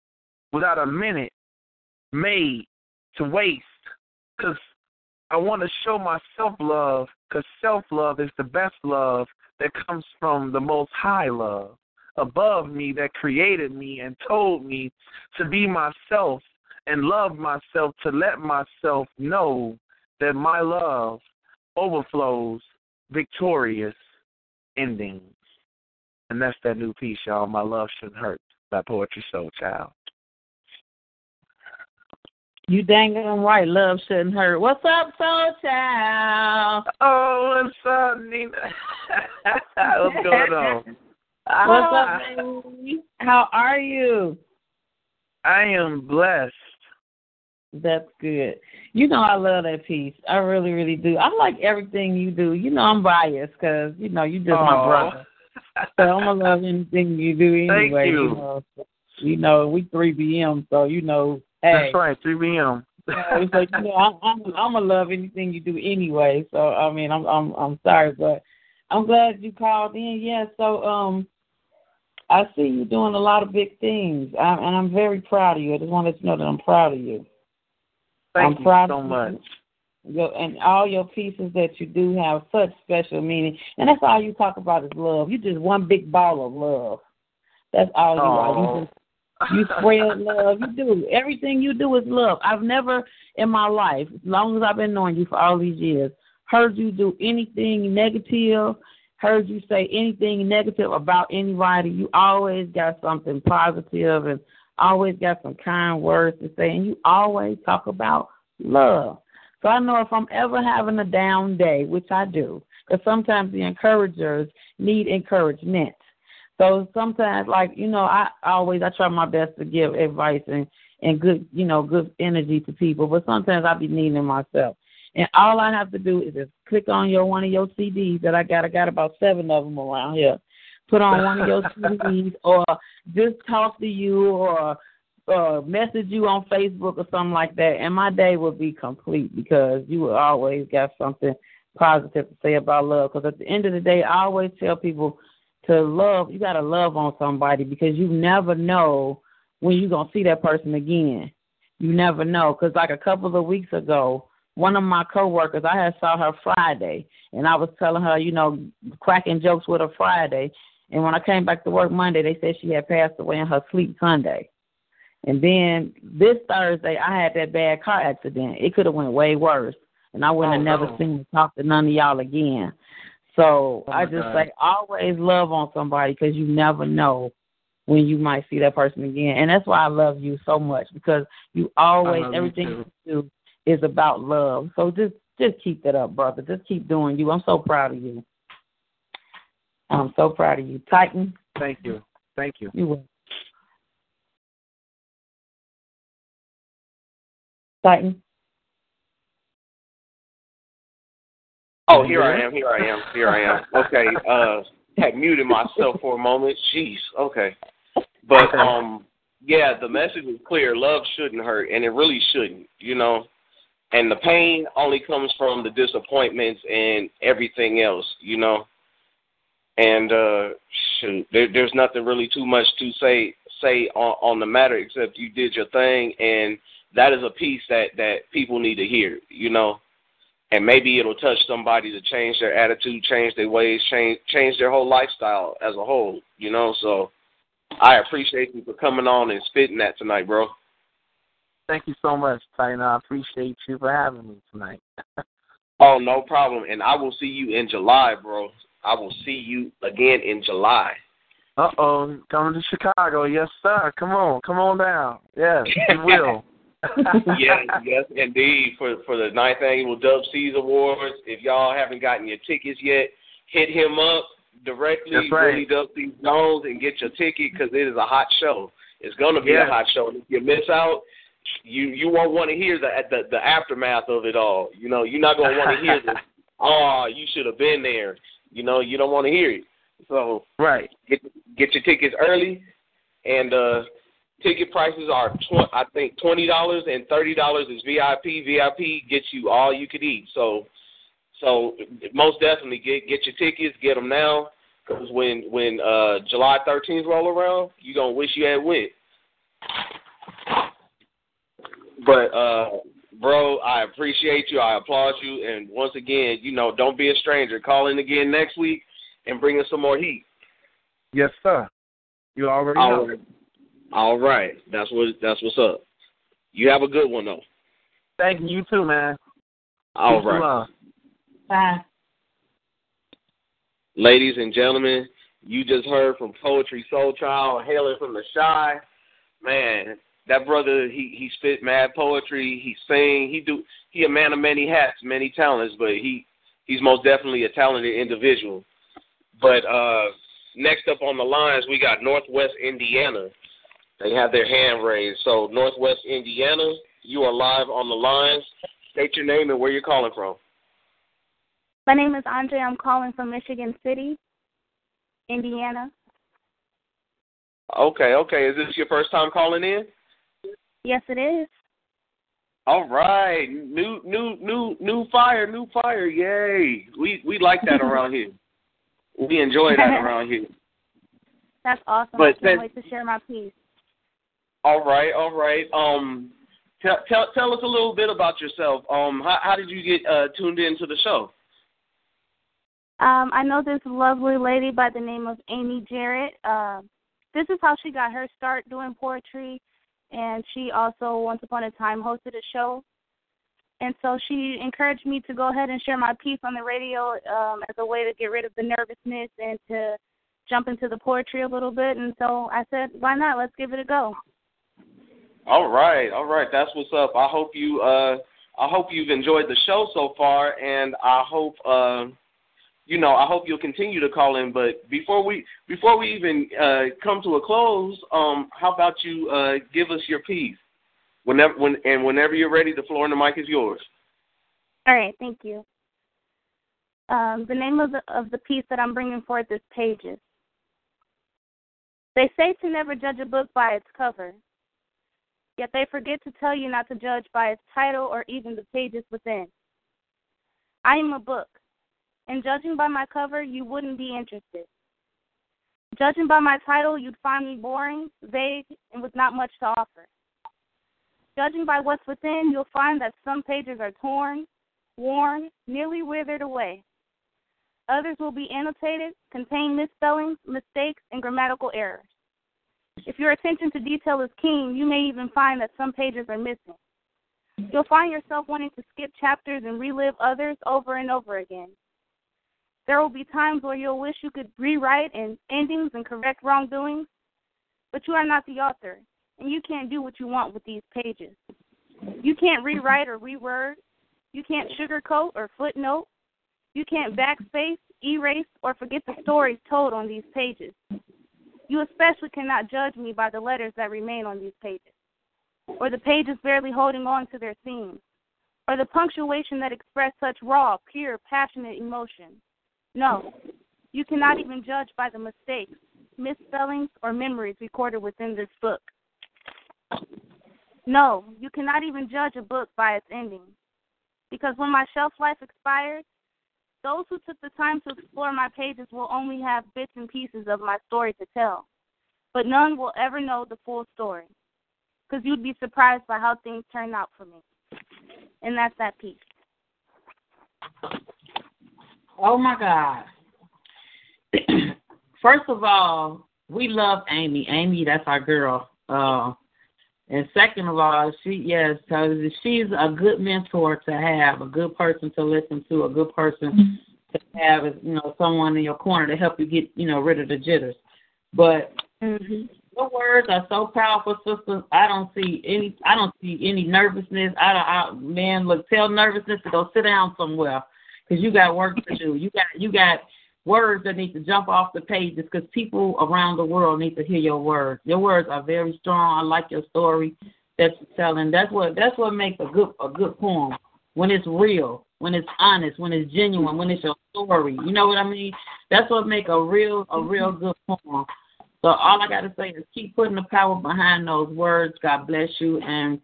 Speaker 6: without a minute made to waste. Because I want to show my self love, because self love is the best love that comes from the most high love above me that created me and told me to be myself and love myself, to let myself know that my love overflows victorious endings. And that's that new piece, y'all. My love shouldn't hurt by Poetry Soul Child.
Speaker 3: You dang right. Love shouldn't hurt. What's up, Soul Child?
Speaker 6: Oh, what's up, Nina? <laughs> what's going on?
Speaker 3: What's up, ah. baby? How are you?
Speaker 6: I am blessed.
Speaker 3: That's good. You know I love that piece. I really, really do. I like everything you do. You know I'm biased because you know you just
Speaker 6: Aww.
Speaker 3: my brother. So I'm gonna love anything you do <laughs> anyway.
Speaker 6: Thank you.
Speaker 3: You know, you know we three BM, so you know. Hey,
Speaker 6: That's right, 3 p.m. <laughs>
Speaker 3: it's like you know, I'm, I'm I'm gonna love anything you do anyway. So I mean, I'm I'm I'm sorry, but I'm glad you called in. Yeah. So um, I see you doing a lot of big things, I, and I'm very proud of you. I just want to let you know that I'm proud of you.
Speaker 6: Thank
Speaker 3: I'm
Speaker 6: you
Speaker 3: proud
Speaker 6: so
Speaker 3: of you.
Speaker 6: much.
Speaker 3: Your, and all your pieces that you do have such special meaning, and that's all you talk about is love. You're just one big ball of love. That's all you are. You just you spread <laughs> love. You do everything you do is love. I've never in my life, as long as I've been knowing you for all these years, heard you do anything negative. Heard you say anything negative about anybody. You always got something positive and always got some kind words to say, and you always talk about love. So I know if I'm ever having a down day, which I do, because sometimes the encouragers need encouragement. So sometimes, like you know, I always I try my best to give advice and and good you know good energy to people, but sometimes I be needing myself. And all I have to do is just click on your one of your CDs that I got. I got about seven of them around here. Put on one of your <laughs> CDs, or just talk to you, or uh, message you on Facebook or something like that, and my day would be complete because you would always got something positive to say about love. Because at the end of the day, I always tell people to love. You got to love on somebody because you never know when you're gonna see that person again. You never know. Because like a couple of weeks ago, one of my coworkers, I had saw her Friday, and I was telling her, you know, cracking jokes with her Friday. And when I came back to work Monday, they said she had passed away in her sleep Sunday. And then this Thursday, I had that bad car accident. It could have went way worse, and I wouldn't
Speaker 6: Oh,
Speaker 3: have never
Speaker 6: no.
Speaker 3: seen her talk to none of y'all again. So
Speaker 6: Oh,
Speaker 3: I just
Speaker 6: God.
Speaker 3: say always love on somebody because you never know when you might see that person again. And that's why I love you so much because you always
Speaker 6: love you
Speaker 3: everything you do is about love. So just just keep that up, brother. Just keep doing you. I'm so proud of you. I'm so proud of you. Titan,
Speaker 6: Thank you. Thank you.
Speaker 3: you will. Titan.
Speaker 2: Oh, here I am. Here I am. Here I am. Okay. Uh, had muted myself for a moment. Jeez. Okay. But um, yeah, the message is clear. Love shouldn't hurt, and it really shouldn't. You know, and the pain only comes from the disappointments and everything else. You know, and uh, shoot, there, there's nothing really too much to say say on, on the matter except you did your thing, and that is a piece that that people need to hear. You know and maybe it'll touch somebody to change their attitude, change their ways, change change their whole lifestyle as a whole. You know, so I appreciate you for coming on and spitting that tonight, bro.
Speaker 6: Thank you so much, Titan. I appreciate you for having me tonight. <laughs>
Speaker 2: Oh, no problem. And I will see you in July, bro. I will see you again in July.
Speaker 6: Uh oh, coming to Chicago. Yes, sir. Come on, come on down. Yes, you <laughs> will.
Speaker 2: yes, yes, indeed. For for the ninth annual Dub Seas Awards. If y'all haven't gotten your tickets yet, hit him up directly,
Speaker 6: That's right.
Speaker 2: Willie Dub Seas Jones, and get your ticket because it is a hot show. It's gonna be a hot show. And if you miss out, you you won't want to hear the, the the aftermath of it all. You know, you're not gonna want to hear the <laughs> oh, you should have been there. You know, you don't want to hear it. So
Speaker 6: right,
Speaker 2: get get your tickets early, and uh, ticket prices are tw- I think twenty dollars and thirty dollars is VIP. VIP gets you all you could eat. So so most definitely get get your tickets, get them now, because when when uh, July thirteenth roll around, you are gonna wish you had went. But uh, bro, I appreciate you. I applaud you. And once again, you know, don't be a stranger. Call in again next week and bring us some more heat.
Speaker 6: Yes, sir. You already
Speaker 2: All
Speaker 6: know.
Speaker 2: All right. That's what that's what's up. You have a good one though.
Speaker 6: Thank you. You too, man.
Speaker 2: All
Speaker 6: Peace
Speaker 2: right.
Speaker 6: love.
Speaker 3: Bye.
Speaker 2: Ladies and gentlemen, you just heard from Poetry Soul Child, hailing from the Chi. Man, that brother, he he spit mad poetry. He sing. He do. He a man of many hats, many talents, but he he's most definitely a talented individual. But uh next up on the lines, we got Northwest Indiana. They have their hand raised. So Northwest Indiana, you are live on the lines. State your name and where you're calling from.
Speaker 7: My name is Andre. I'm calling from Michigan City, Indiana.
Speaker 2: Okay, okay. Is this your first time calling in?
Speaker 7: Yes, it is.
Speaker 2: All right, new, new, new, new fire, new fire! Yay! We we like that <laughs> around here. We enjoy that <laughs> around here.
Speaker 7: That's awesome.
Speaker 2: But
Speaker 7: I can't
Speaker 2: then-
Speaker 7: wait to share my piece.
Speaker 2: All right, all right. Um, tell tell tell us a little bit about yourself. Um, how how did you get uh tuned into the show?
Speaker 7: Um, I know this lovely lady by the name of Amy Jarrett. Uh, this is how she got her start doing poetry, and she also once upon a time hosted a show. And so she encouraged me to go ahead and share my piece on the radio um, as a way to get rid of the nervousness and to jump into the poetry a little bit. And so I said, why not? Let's give it a go.
Speaker 2: All right, all right. That's what's up. I hope you uh I hope you've enjoyed the show so far, and I hope uh, you know I hope you'll continue to call in. But before we before we even uh, come to a close, um, how about you uh, give us your piece? Whenever when and whenever you're ready, the floor and the mic is yours.
Speaker 7: All right, thank you. Um, the name of the of the piece that I'm bringing forth is Pages. They say to never judge a book by its cover, yet they forget to tell you not to judge by its title or even the pages within. I am a book, and judging by my cover, you wouldn't be interested. Judging by my title, you'd find me boring, vague, and with not much to offer. Judging by what's within, you'll find that some pages are torn, worn, nearly withered away. Others will be annotated, contain misspellings, mistakes, and grammatical errors. If your attention to detail is keen, you may even find that some pages are missing. You'll find yourself wanting to skip chapters and relive others over and over again. There will be times where you'll wish you could rewrite and endings and correct wrongdoings, but you are not the author, and you can't do what you want with these pages. You can't rewrite or reword. You can't sugarcoat or footnote. You can't backspace, erase, or forget the stories told on these pages. You especially cannot judge me by the letters that remain on these pages, or the pages barely holding on to their themes, or the punctuation that express such raw, pure, passionate emotion. No, you cannot even judge by the mistakes, misspellings, or memories recorded within this book. No, you cannot even judge a book by its ending. Because when my shelf life expires, those who took the time to explore my pages will only have bits and pieces of my story to tell. But none will ever know the full story. Because you'd be surprised by how things turn out for me. And that's that piece.
Speaker 3: Oh my God. <clears throat> First of all, we love Amy. Amy, that's our girl. Uh, and second of all, she yes, so she's a good mentor to have, a good person to listen to, a good person to have, you know, someone in your corner to help you get, you know, rid of the jitters. But
Speaker 7: Mm-hmm.
Speaker 3: your words are so powerful, sister. I don't see any. I don't see any nervousness. I don't. I, man, look, tell nervousness to go sit down somewhere, because you got work to do. You got you got words that need to jump off the pages, because people around the world need to hear your words. Your words are very strong. I like your story that you're telling. That's what that's what makes a good a good poem when it's real. when it's honest, when it's genuine, when it's your story. You know what I mean? That's what make a real a real mm-hmm. good poem. So all I gotta say is keep putting the power behind those words. God bless you, and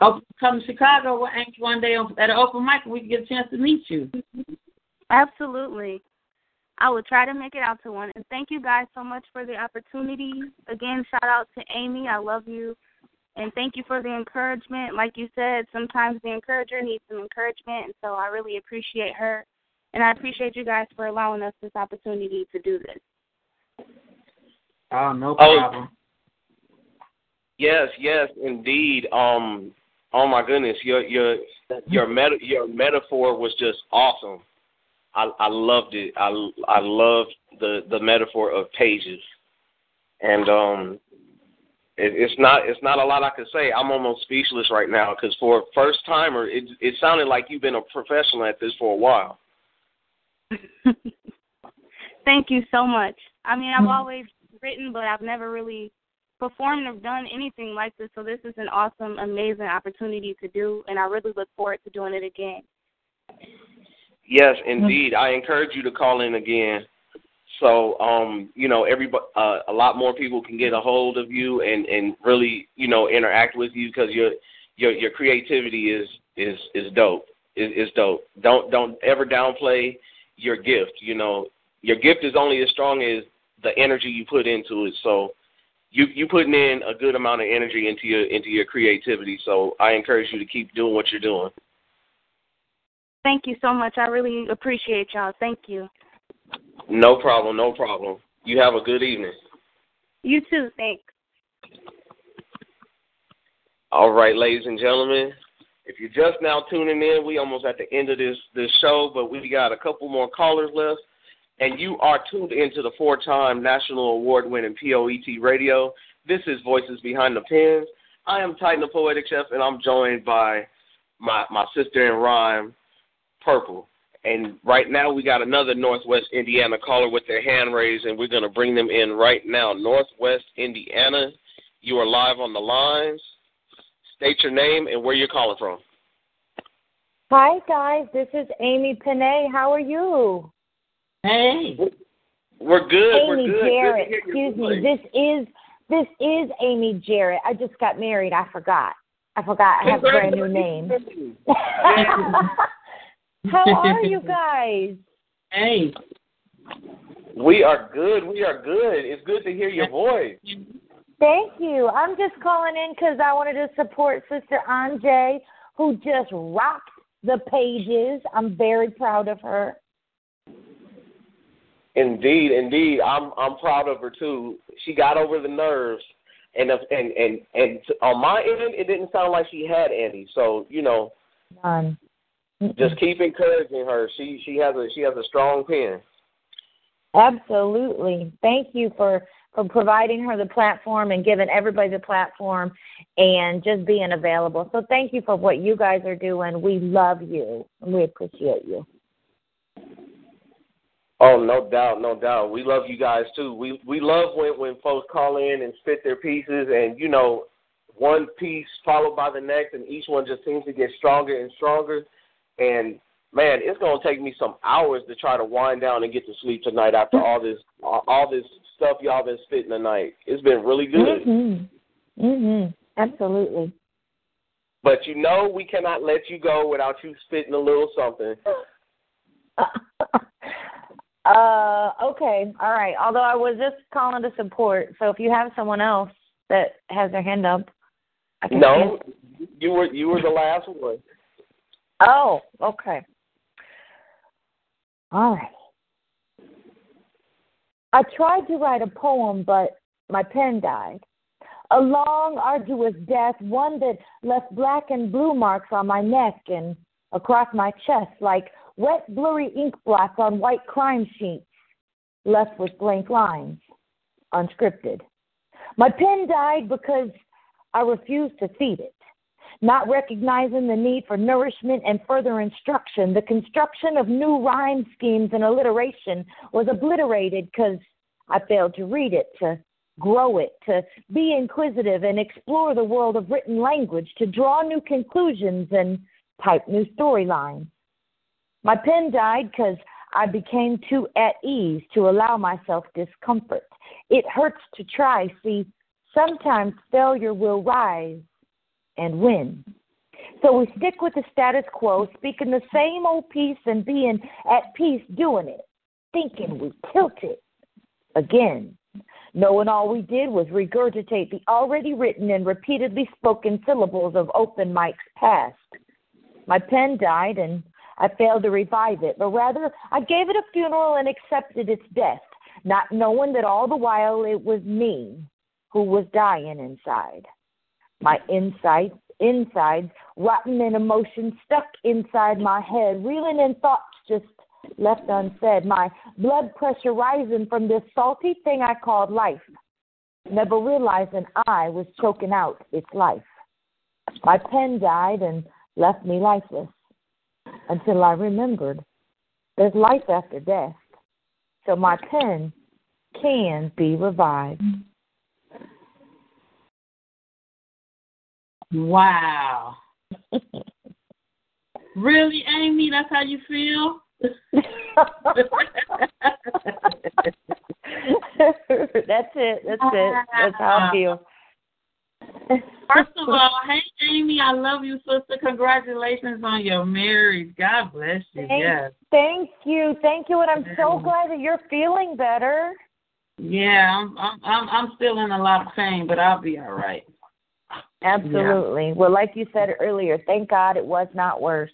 Speaker 3: hope to come to Chicago with Ink one day at an open mic, and we can get a chance to meet you.
Speaker 7: Absolutely. I will try to make it out to one. And thank you guys so much for the opportunity. Again, shout out to Amy. I love you. And thank you for the encouragement. Like you said, sometimes the encourager needs some encouragement. And so I really appreciate her. And I appreciate you guys for allowing us this opportunity to do this.
Speaker 3: Ah, oh, no problem.
Speaker 2: Oh, yes, yes, indeed. Um, oh my goodness, your your your meta your metaphor was just awesome. I I loved it. I I loved the the metaphor of pages, and um, it, it's not it's not a lot I can say. I'm almost speechless right now because for a first timer, it it sounded like you've been a professional at this for a while. <laughs>
Speaker 7: Thank you so much. I mean, I've always written, but I've never really performed or done anything like this. So this is an awesome, amazing opportunity to do, and I really look forward to doing it again.
Speaker 2: Yes, indeed. I encourage you to call in again. So, um, you know, everybody, uh, a lot more people can get a hold of you and and really, you know, interact with you because your your your creativity is is is dope. Is, is dope. Don't don't ever downplay your gift. You know, your gift is only as strong as the energy you put into it. So, you you putting in a good amount of energy into your into your creativity. So, I encourage you to keep doing what you're doing.
Speaker 7: Thank you so much. I really appreciate y'all. Thank you.
Speaker 2: No problem, no problem. You have a good evening.
Speaker 7: You too, thanks.
Speaker 2: All right, ladies and gentlemen. If you're just now tuning in, we almost at the end of this this show, but we got a couple more callers left. And you are tuned into the four-time national award-winning POET radio. This is Voices Behind the Pens. I am Titan the Poetic Chef, and I'm joined by my my sister in rhyme, Purple. And right now we got another Northwest Indiana caller with their hand raised, and we're going to bring them in right now. Northwest Indiana, you are live on the lines. State your name and where you're calling from.
Speaker 8: Hi guys, this is Amy Panay. How are you?
Speaker 3: Hey.
Speaker 2: We're good.
Speaker 8: Amy
Speaker 2: We're good.
Speaker 8: Jarrett.
Speaker 2: Good to hear your
Speaker 8: Excuse me. This is this is Amy Jarrett. I just got married. I forgot. I forgot. I have a brand new name. <laughs> How are you guys?
Speaker 3: Hey.
Speaker 2: We are good. We are good. It's good to hear your voice.
Speaker 8: Thank you. I'm just calling in because I wanted to support Sister Anjay, who just rocked the pages. I'm very proud of her.
Speaker 2: Indeed, indeed. I'm I'm proud of her too. She got over the nerves, and if, and and and on my end, it didn't sound like she had any. So you know,
Speaker 8: None.
Speaker 2: just keep encouraging her. She she has a she has a strong pen.
Speaker 8: Absolutely. Thank you for for providing her the platform and giving everybody the platform and just being available. So thank you for what you guys are doing. We love you and we appreciate you.
Speaker 2: Oh, no doubt, no doubt. We love you guys too. We we love when when folks call in and spit their pieces, and you know, one piece followed by the next, and each one just seems to get stronger and stronger. And man, it's gonna take me some hours to try to wind down and get to sleep tonight after all this all this stuff y'all been spitting tonight. It's been really good.
Speaker 8: Mhm. Mhm. Absolutely.
Speaker 2: But you know, we cannot let you go without you spitting a little something.
Speaker 8: Uh okay. All right. Although I was just calling to support. So if you have someone else that has their hand up, I can
Speaker 2: No, you were you were the last one.
Speaker 8: Oh, okay. All right. I tried to write a poem, but my pen died. A long, arduous death, one that left black and blue marks on my neck and across my chest, like wet, blurry ink blots on white crime sheets, left with blank lines, unscripted. My pen died because I refused to feed it not recognizing the need for nourishment and further instruction. The construction of new rhyme schemes and alliteration was obliterated because I failed to read it, to grow it, to be inquisitive and explore the world of written language, to draw new conclusions and type new storylines. My pen died because I became too at ease to allow myself discomfort. It hurts to try. See, sometimes failure will rise and win. So we stick with the status quo, speaking the same old piece and being at peace doing it, thinking we killed it again, knowing all we did was regurgitate the already written and repeatedly spoken syllables of open mics past. My pen died and I failed to revive it, but rather I gave it a funeral and accepted its death, not knowing that all the while it was me who was dying inside. My insides, insides, rotten in emotion, stuck inside my head, reeling in thoughts just left unsaid, my blood pressure rising from this salty thing I called life, never realizing I was choking out its life. My pen died and left me lifeless until I remembered there's life after death, so my pen can be revived.
Speaker 3: Wow. <laughs> really, Amy? That's how you feel? <laughs>
Speaker 8: That's it. That's it. That's how I feel.
Speaker 3: First of all, hey Amy, I love you, sister. Congratulations on your marriage. God bless you.
Speaker 8: Thank,
Speaker 3: yes.
Speaker 8: Thank you. Thank you. And I'm so glad that you're feeling better.
Speaker 3: Yeah, I'm I'm I'm, I'm still in a lot of pain, but I'll be all right.
Speaker 8: Absolutely. Yeah. Well, like you said earlier, thank God it was not worse.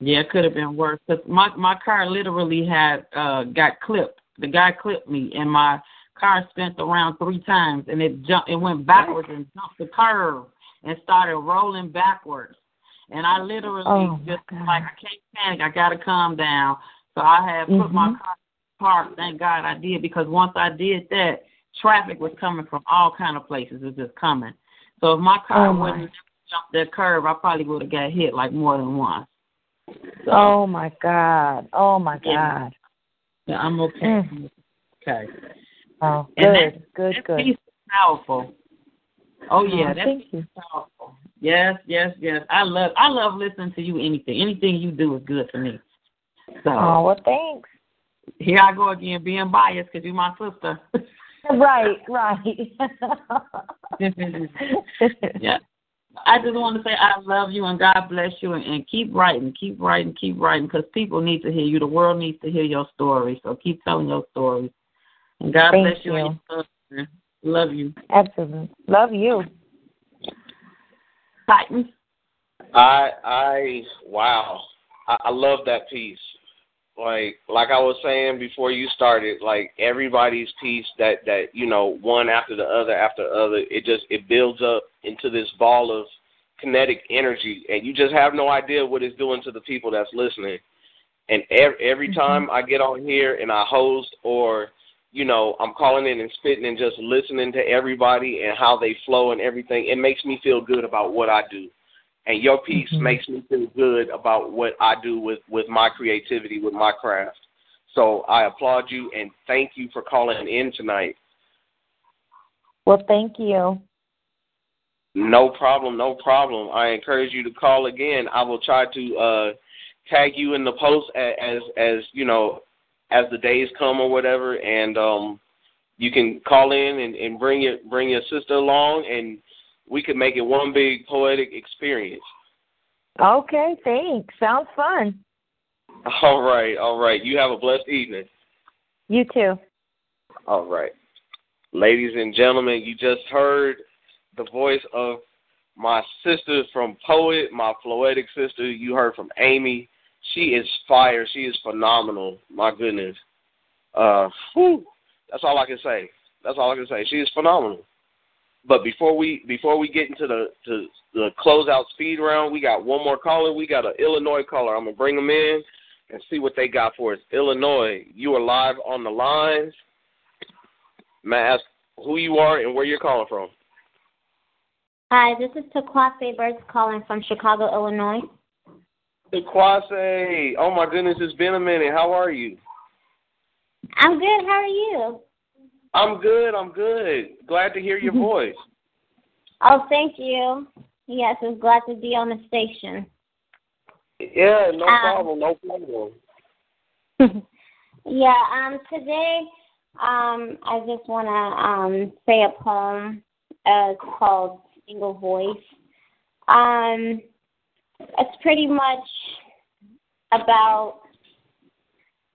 Speaker 3: Yeah, it could have been worse. Cause my my car literally had uh got clipped. The guy clipped me, and my car spent around three times, and it jumped. It went backwards and jumped the curve and started rolling backwards. And I literally
Speaker 8: oh,
Speaker 3: just like I can't panic. I got to calm down. So I had put
Speaker 8: mm-hmm.
Speaker 3: my car parked. Thank God I did because once I did that, traffic was coming from all kind of places. It was just coming. So if my car
Speaker 8: oh,
Speaker 3: wouldn't jump that curve, I probably would have got hit like more than once. So,
Speaker 8: oh my God! Oh my. God!
Speaker 3: Yeah, I'm okay.
Speaker 8: Mm.
Speaker 3: Okay.
Speaker 8: Oh,
Speaker 3: And
Speaker 8: good,
Speaker 3: that,
Speaker 8: good,
Speaker 3: that
Speaker 8: good.
Speaker 3: powerful. Oh yeah,
Speaker 8: Oh,
Speaker 3: that
Speaker 8: thank you.
Speaker 3: powerful. Yes, yes, yes. I love I love listening to you. Anything, anything you do is good for me. So
Speaker 8: Oh well, thanks.
Speaker 3: here I go again, being biased because you're my sister. <laughs>
Speaker 8: Right, right. <laughs>
Speaker 3: yeah. I just want to say I love you and God bless you and, and keep writing, keep writing, keep writing because people need to hear you. The world needs to hear your story. So keep telling your stories. And God
Speaker 8: Thank
Speaker 3: bless you,
Speaker 8: you.
Speaker 3: and your. Love you.
Speaker 8: Absolutely. Love you.
Speaker 3: Titans.
Speaker 2: I I wow. I, I love that piece. Like like I was saying before you started, like everybody's piece that that you know one after the other after the other, it just it builds up into this ball of kinetic energy, and you just have no idea what it's doing to the people that's listening. And every, every time I get on here and I host or you know, I'm calling in and spitting and just listening to everybody and how they flow and everything. It makes me feel good about what I do. And your piece
Speaker 8: Mhm.
Speaker 2: makes me feel good about what I do with, with my creativity, with my craft. So I applaud you and thank you for calling in tonight.
Speaker 8: Well, thank you.
Speaker 2: No problem, no problem. I encourage you to call again. I will try to uh, tag you in the post as as you know as the days come or whatever, and um, you can call in and, and bring your bring your sister along, and we could make it one big poetic experience.
Speaker 8: Okay, thanks. Sounds fun. <laughs>
Speaker 2: All right, all right. You have a blessed evening.
Speaker 8: You too.
Speaker 2: All right. Ladies and gentlemen, you just heard the voice of my sister from Poet, my floetic sister. You heard from Amy. She is fire. She is phenomenal. My goodness. Uh, whew, that's all I can say. That's all I can say. She is phenomenal. But before we before we get into the to the closeout speed round, we got one more caller. We got an Illinois caller. I'm gonna bring them in and see what they got for us. Illinois, you are live on the lines. May I ask who you are and where you're calling from?
Speaker 9: Hi, this is Taquase Birds calling from Chicago, Illinois.
Speaker 2: Kwase. Oh my goodness, it's been a minute. How are you?
Speaker 9: I'm good. How are you?
Speaker 2: I'm good. I'm good. Glad to hear your <laughs> voice.
Speaker 9: Oh, thank you. Yes, I'm glad to be on the station.
Speaker 2: Yeah, no
Speaker 9: Um,
Speaker 2: problem, no problem. <laughs>
Speaker 9: yeah, um, today, um, I just want to um say a poem. Uh, called Single Voice. Um, it's pretty much about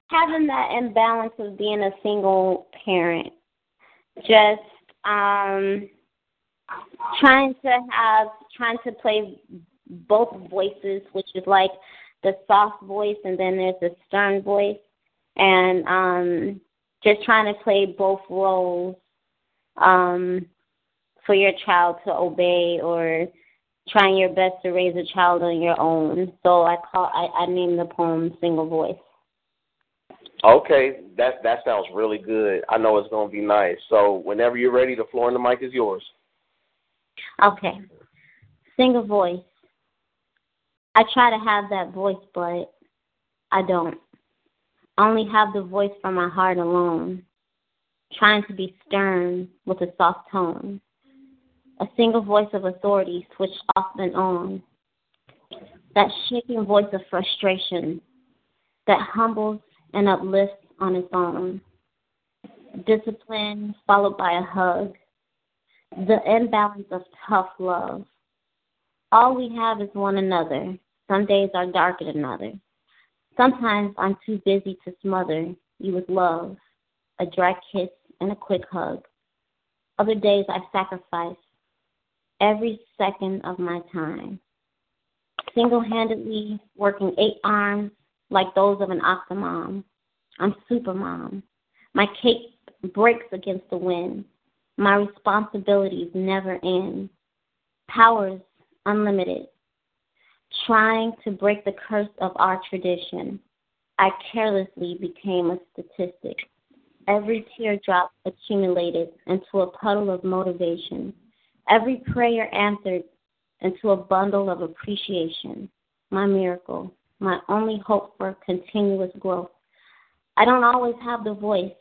Speaker 9: having that imbalance of being a single parent. Just um, trying to have, trying to play both voices, which is like the soft voice, and then there's the stern voice, and um, just trying to play both roles um, for your child to obey or trying your best to raise a child on your own. So I call I, I named the poem Single Voice.
Speaker 2: Okay, that that sounds really good. I know it's gonna be nice. So whenever you're ready, the floor and the mic is yours.
Speaker 9: Okay. Single voice. I try to have that voice, but I don't. I only have the voice from my heart alone, trying to be stern with a soft tone. A single voice of authority switched off and on. That shaking voice of frustration that humbles and uplifts on its own. Discipline followed by a hug. The imbalance of tough love. All we have is one another. Some days are darker than others. Sometimes I'm too busy to smother you with love, a dry kiss and a quick hug. Other days I sacrifice every second of my time, single handedly working eight arms like those of an octomom. I'm supermom. My cape breaks against the wind. My responsibilities never end. Powers unlimited. Trying to break the curse of our tradition, I carelessly became a statistic. Every teardrop accumulated into a puddle of motivation. Every prayer answered into a bundle of appreciation. My miracle, my only hope for continuous growth. I don't always have the voice.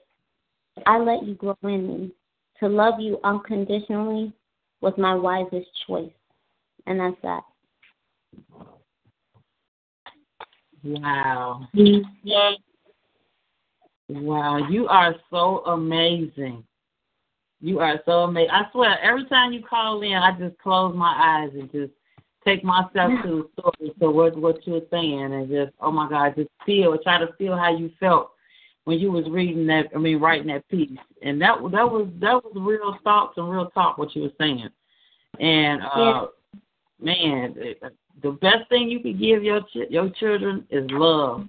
Speaker 9: I let you grow in me. To love you unconditionally was my wisest choice. And that's that.
Speaker 3: Wow.
Speaker 9: Yeah.
Speaker 3: Wow, you are so amazing. You are so amazing. I swear, every time you call in, I just close my eyes and just take myself to the story, to what what you were saying, and just oh my God, just feel, try to feel how you felt when you was reading that. I mean, writing that piece, and that that was that was real thoughts and real talk what you were saying, and uh,
Speaker 9: Yeah.
Speaker 3: man, the best thing you can give your ch- your children is love.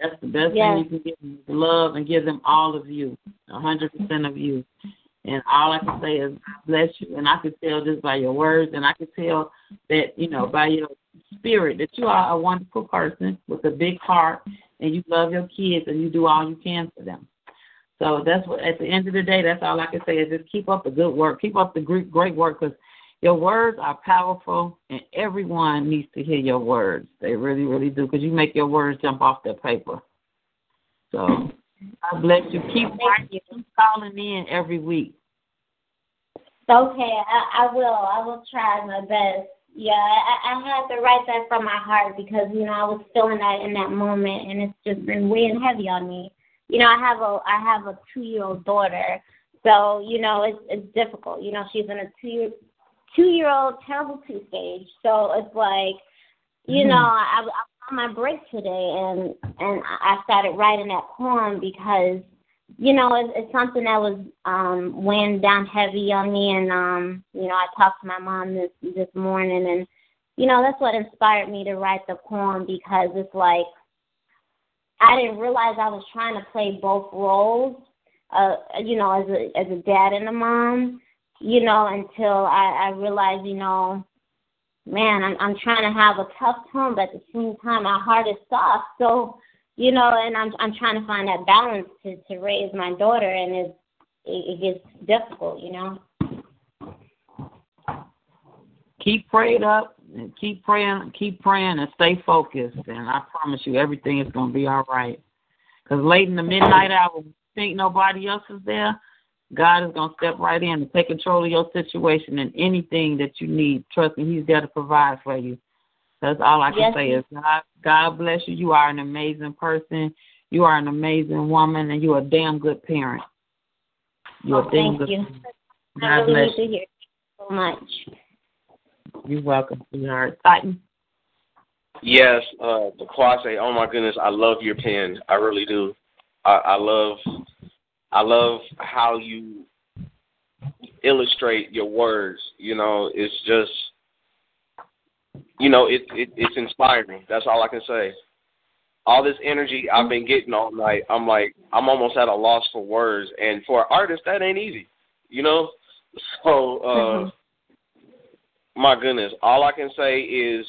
Speaker 3: That's the best
Speaker 9: Yes.
Speaker 3: thing you can give them is love and give them all of you, a hundred percent of you. And all I can say is bless you. And I can tell just by your words, and I can tell that you know by your spirit that you are a wonderful person with a big heart, and you love your kids and you do all you can for them. So that's what at the end of the day, that's all I can say is just keep up the good work, keep up the great great work because your words are powerful, and everyone needs to hear your words. They really, really do, because you make your words jump off the paper. So, God bless you. Keep writing, keep calling in every week.
Speaker 9: Okay, I, I will. I will try my best. Yeah, I, I had to write that from my heart because you know I was feeling that in that moment, and it's just been weighing heavy on me. You know, I have a I have a two year old daughter, so you know it's it's difficult. You know, she's in a two year two year old terrible two stage, so it's like, you mm-hmm. know, I, I on my break today, and and I started writing that poem because you know, it's, it's something that was um weighing down heavy on me and um, you know, I talked to my mom this this morning and you know, that's what inspired me to write the poem because it's like I didn't realize I was trying to play both roles, uh, you know, as a as a dad and a mom, you know, until I, I realized, you know, man, I'm I'm trying to have a tough tone, but at the same time, my heart is soft. So, you know, and I'm I'm trying to find that balance to to raise my daughter, and it's it, it gets difficult, you know.
Speaker 3: Keep prayed up and keep praying, keep praying and stay focused. And I promise you, everything is going to be all right. Because late in the midnight hour, think nobody else is there, God is going to step right in and take control of your situation and anything that you need. Trust me, He's there to provide for you. That's all I can
Speaker 9: Yes.
Speaker 3: say is God, God bless you. You are an amazing person. You are an amazing woman, and you're a damn good parent. You're
Speaker 9: Oh,
Speaker 3: a damn
Speaker 9: thank
Speaker 3: good
Speaker 9: you.
Speaker 3: parent.
Speaker 9: I
Speaker 3: God
Speaker 9: really
Speaker 3: bless
Speaker 9: need to hear it so much.
Speaker 3: You're welcome, sweetheart. Titan.
Speaker 2: Yes, uh, the Kwase. Oh my goodness, I love your pen. I really do. I, I love, I love how you illustrate your words. You know, it's just, you know, it, it it's inspiring. That's all I can say. All this energy I've been getting all night, I'm like, I'm almost at a loss for words. And for an artist, that ain't easy. You know, <laughs> so uh, my goodness, all I can say is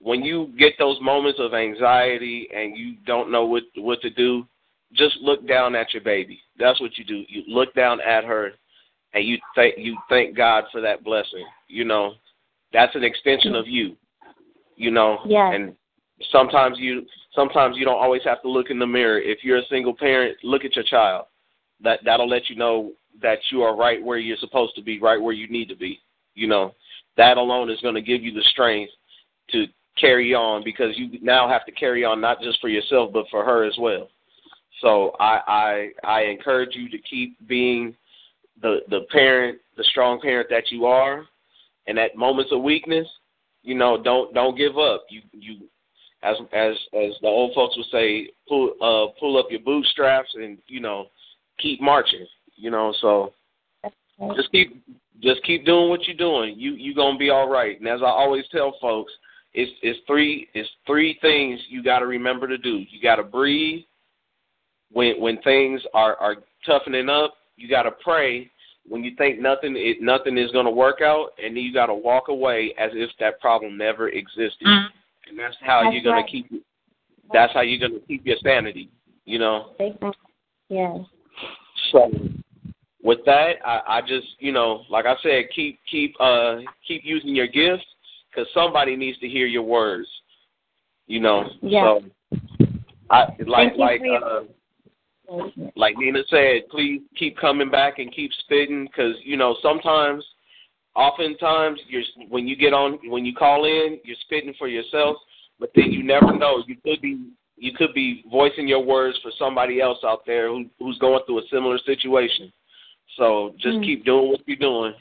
Speaker 2: when you get those moments of anxiety and you don't know what what to do, just look down at your baby. That's what you do. You look down at her and you thank you thank God for that blessing. You know, that's an extension of you. You know,
Speaker 9: Yes.
Speaker 2: and sometimes you sometimes you don't always have to look in the mirror. If you're a single parent, look at your child. That that'll let you know that you are right where you're supposed to be, right where you need to be. You know, that alone is going to give you the strength to carry on because you now have to carry on not just for yourself but for her as well. So I I I encourage you to keep being the the parent, the strong parent that you are, and at moments of weakness, you know, don't don't give up. You you as as as the old folks would say, pull uh pull up your bootstraps and you know keep marching. You know, so just keep just keep doing what you're doing. You you gonna be all right. And as I always tell folks, it's it's three it's three things you got to remember to do. You got to breathe when when things are are toughening up. You got to pray when you think nothing it, nothing is going to work out, and then you got to walk away as if that problem never existed. And that's how
Speaker 9: That's
Speaker 2: you're going
Speaker 9: right.
Speaker 2: to keep. That's how you're going to keep your sanity. You know.
Speaker 9: Yes.
Speaker 2: So with that, I, I just you know, like I said, keep keep uh keep using your gifts because somebody needs to hear your words. You know.
Speaker 9: Yeah.
Speaker 2: So I like like uh like Nina said, please keep coming back and keep spitting because you know sometimes, oftentimes you're when you get on when you call in, you're spitting for yourself, but then you never know. You could be you could be voicing your words for somebody else out there who who's going through a similar situation. So just
Speaker 9: Mm.
Speaker 2: keep doing what you're doing.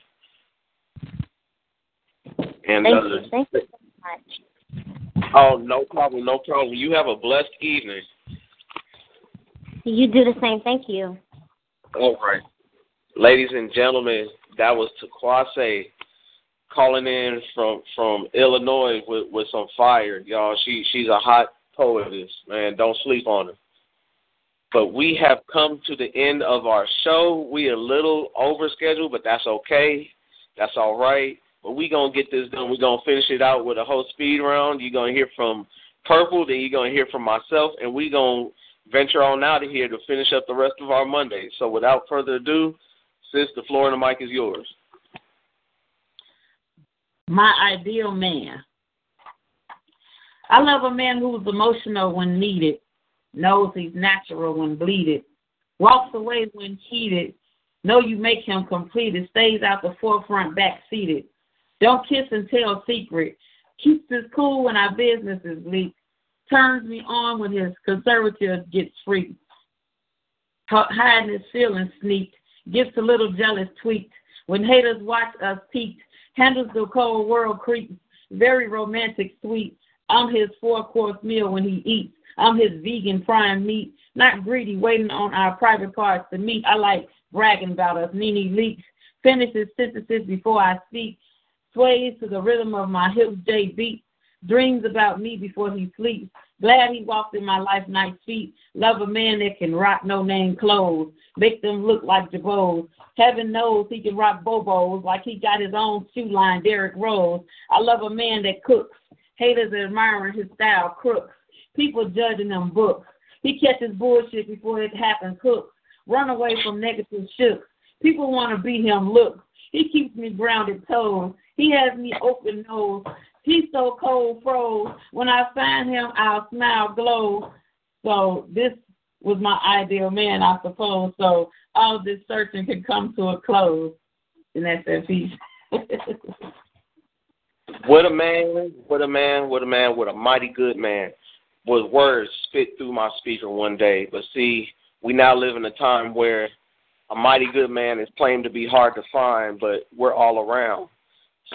Speaker 2: And
Speaker 9: Thank
Speaker 2: uh,
Speaker 9: you. Thank you so much.
Speaker 2: oh, no problem, no problem. You have a blessed evening.
Speaker 9: You do the same. Thank you.
Speaker 2: All right. Ladies and gentlemen, that was Taquase calling in from from Illinois with with some fire, y'all. She she's a hot poetess, man. Don't sleep on her. But we have come to the end of our show. We a little over scheduled, but that's okay. That's all right. But we gonna get this done. We're gonna finish it out with a whole speed round. You're gonna hear from Purple, then you're gonna hear from myself, and we gonna venture on out of here to finish up the rest of our Monday. So without further ado, sis, the floor and the mic is yours.
Speaker 3: My ideal man. I love a man who's emotional when needed, knows he's natural when bleeded, walks away when heated, know you make him completed, stays out the forefront back seated, don't kiss and tell secret, keeps his cool when our business is leaked, turns me on when his conservative gets free, hiding his feelings sneaked, gets a little jealous tweaked, when haters watch us peaked, handles the cold world creeps, very romantic, sweet. I'm his four course meal when he eats. I'm his vegan prime meat, not greedy, waiting on our private parts to meet. I like bragging about us. NeNe Leakes, finishes sentences before I speak, sways to the rhythm of my hip J beat, dreams about me before he sleeps. Glad he walked in my life night feet. Love a man that can rock no name clothes, make them look like Jabos. Heaven knows he can rock Bobos like he got his own shoe line, Derrick Rose. I love a man that cooks. Haters admiring his style, crooks. People judging them books. He catches bullshit before it happens, hooks. Run away from negative shooks. People want to beat him, look. He keeps me grounded toes. He has me open nose. He's so cold froze. When I find him, I'll smile glow. So this was my ideal man, I suppose. So all this searching can come to a close. And that's that piece. <laughs>
Speaker 2: What a man, what a man, what a man, what a mighty good man was words spit through my speaker one day. But see, we now live in a time where a mighty good man is claimed to be hard to find, but we're all around.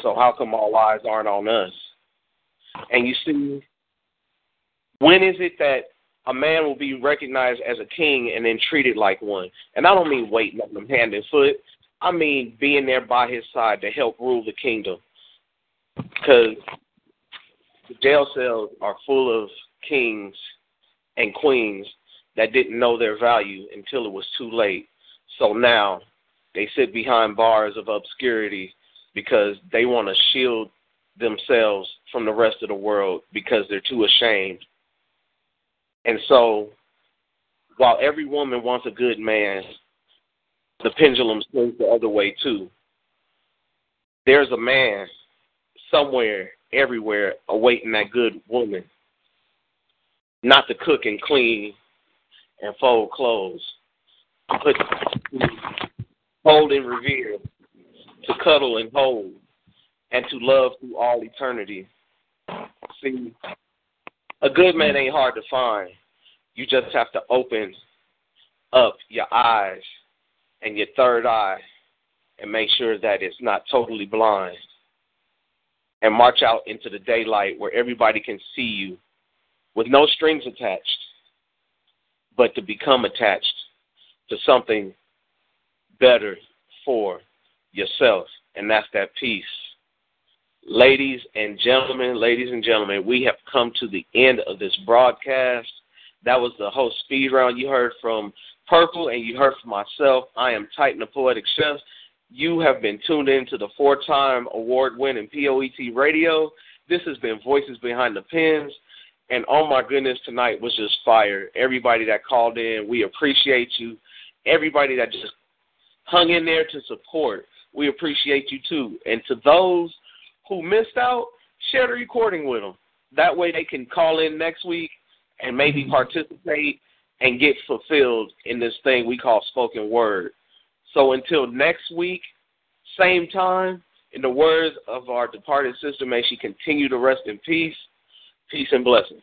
Speaker 2: So how come all eyes aren't on us? And you see, when is it that a man will be recognized as a king and then treated like one? And I don't mean waiting on him hand and foot. I mean being there by his side to help rule the kingdom. Because the jail cells are full of kings and queens that didn't know their value until it was too late. So now they sit behind bars of obscurity because they want to shield themselves from the rest of the world because they're too ashamed. And so while every woman wants a good man, the pendulum swings the other way too. There's a man somewhere, everywhere, awaiting that good woman. Not to cook and clean and fold clothes, but hold and revere, to cuddle and hold, and to love through all eternity. See, a good man ain't hard to find. You just have to open up your eyes and your third eye and make sure that it's not totally blind. And march out into the daylight where everybody can see you with no strings attached, but to become attached to something better for yourself, and that's that peace. Ladies and gentlemen, ladies and gentlemen, we have come to the end of this broadcast. That was the whole speed round. You heard from Purple and you heard from myself. I am Titan the Poetic Chef. You have been tuned in to the four time award winning POET radio. This has been Voices Behind the Pens. And oh my goodness, tonight was just fire. Everybody that called in, we appreciate you. Everybody that just hung in there to support, we appreciate you too. And to those who missed out, share the recording with them. That way they can call in next week and maybe mm-hmm. participate and get fulfilled in this thing we call spoken word. So until next week, same time, in the words of our departed sister, may she continue to rest in peace. Peace and blessings.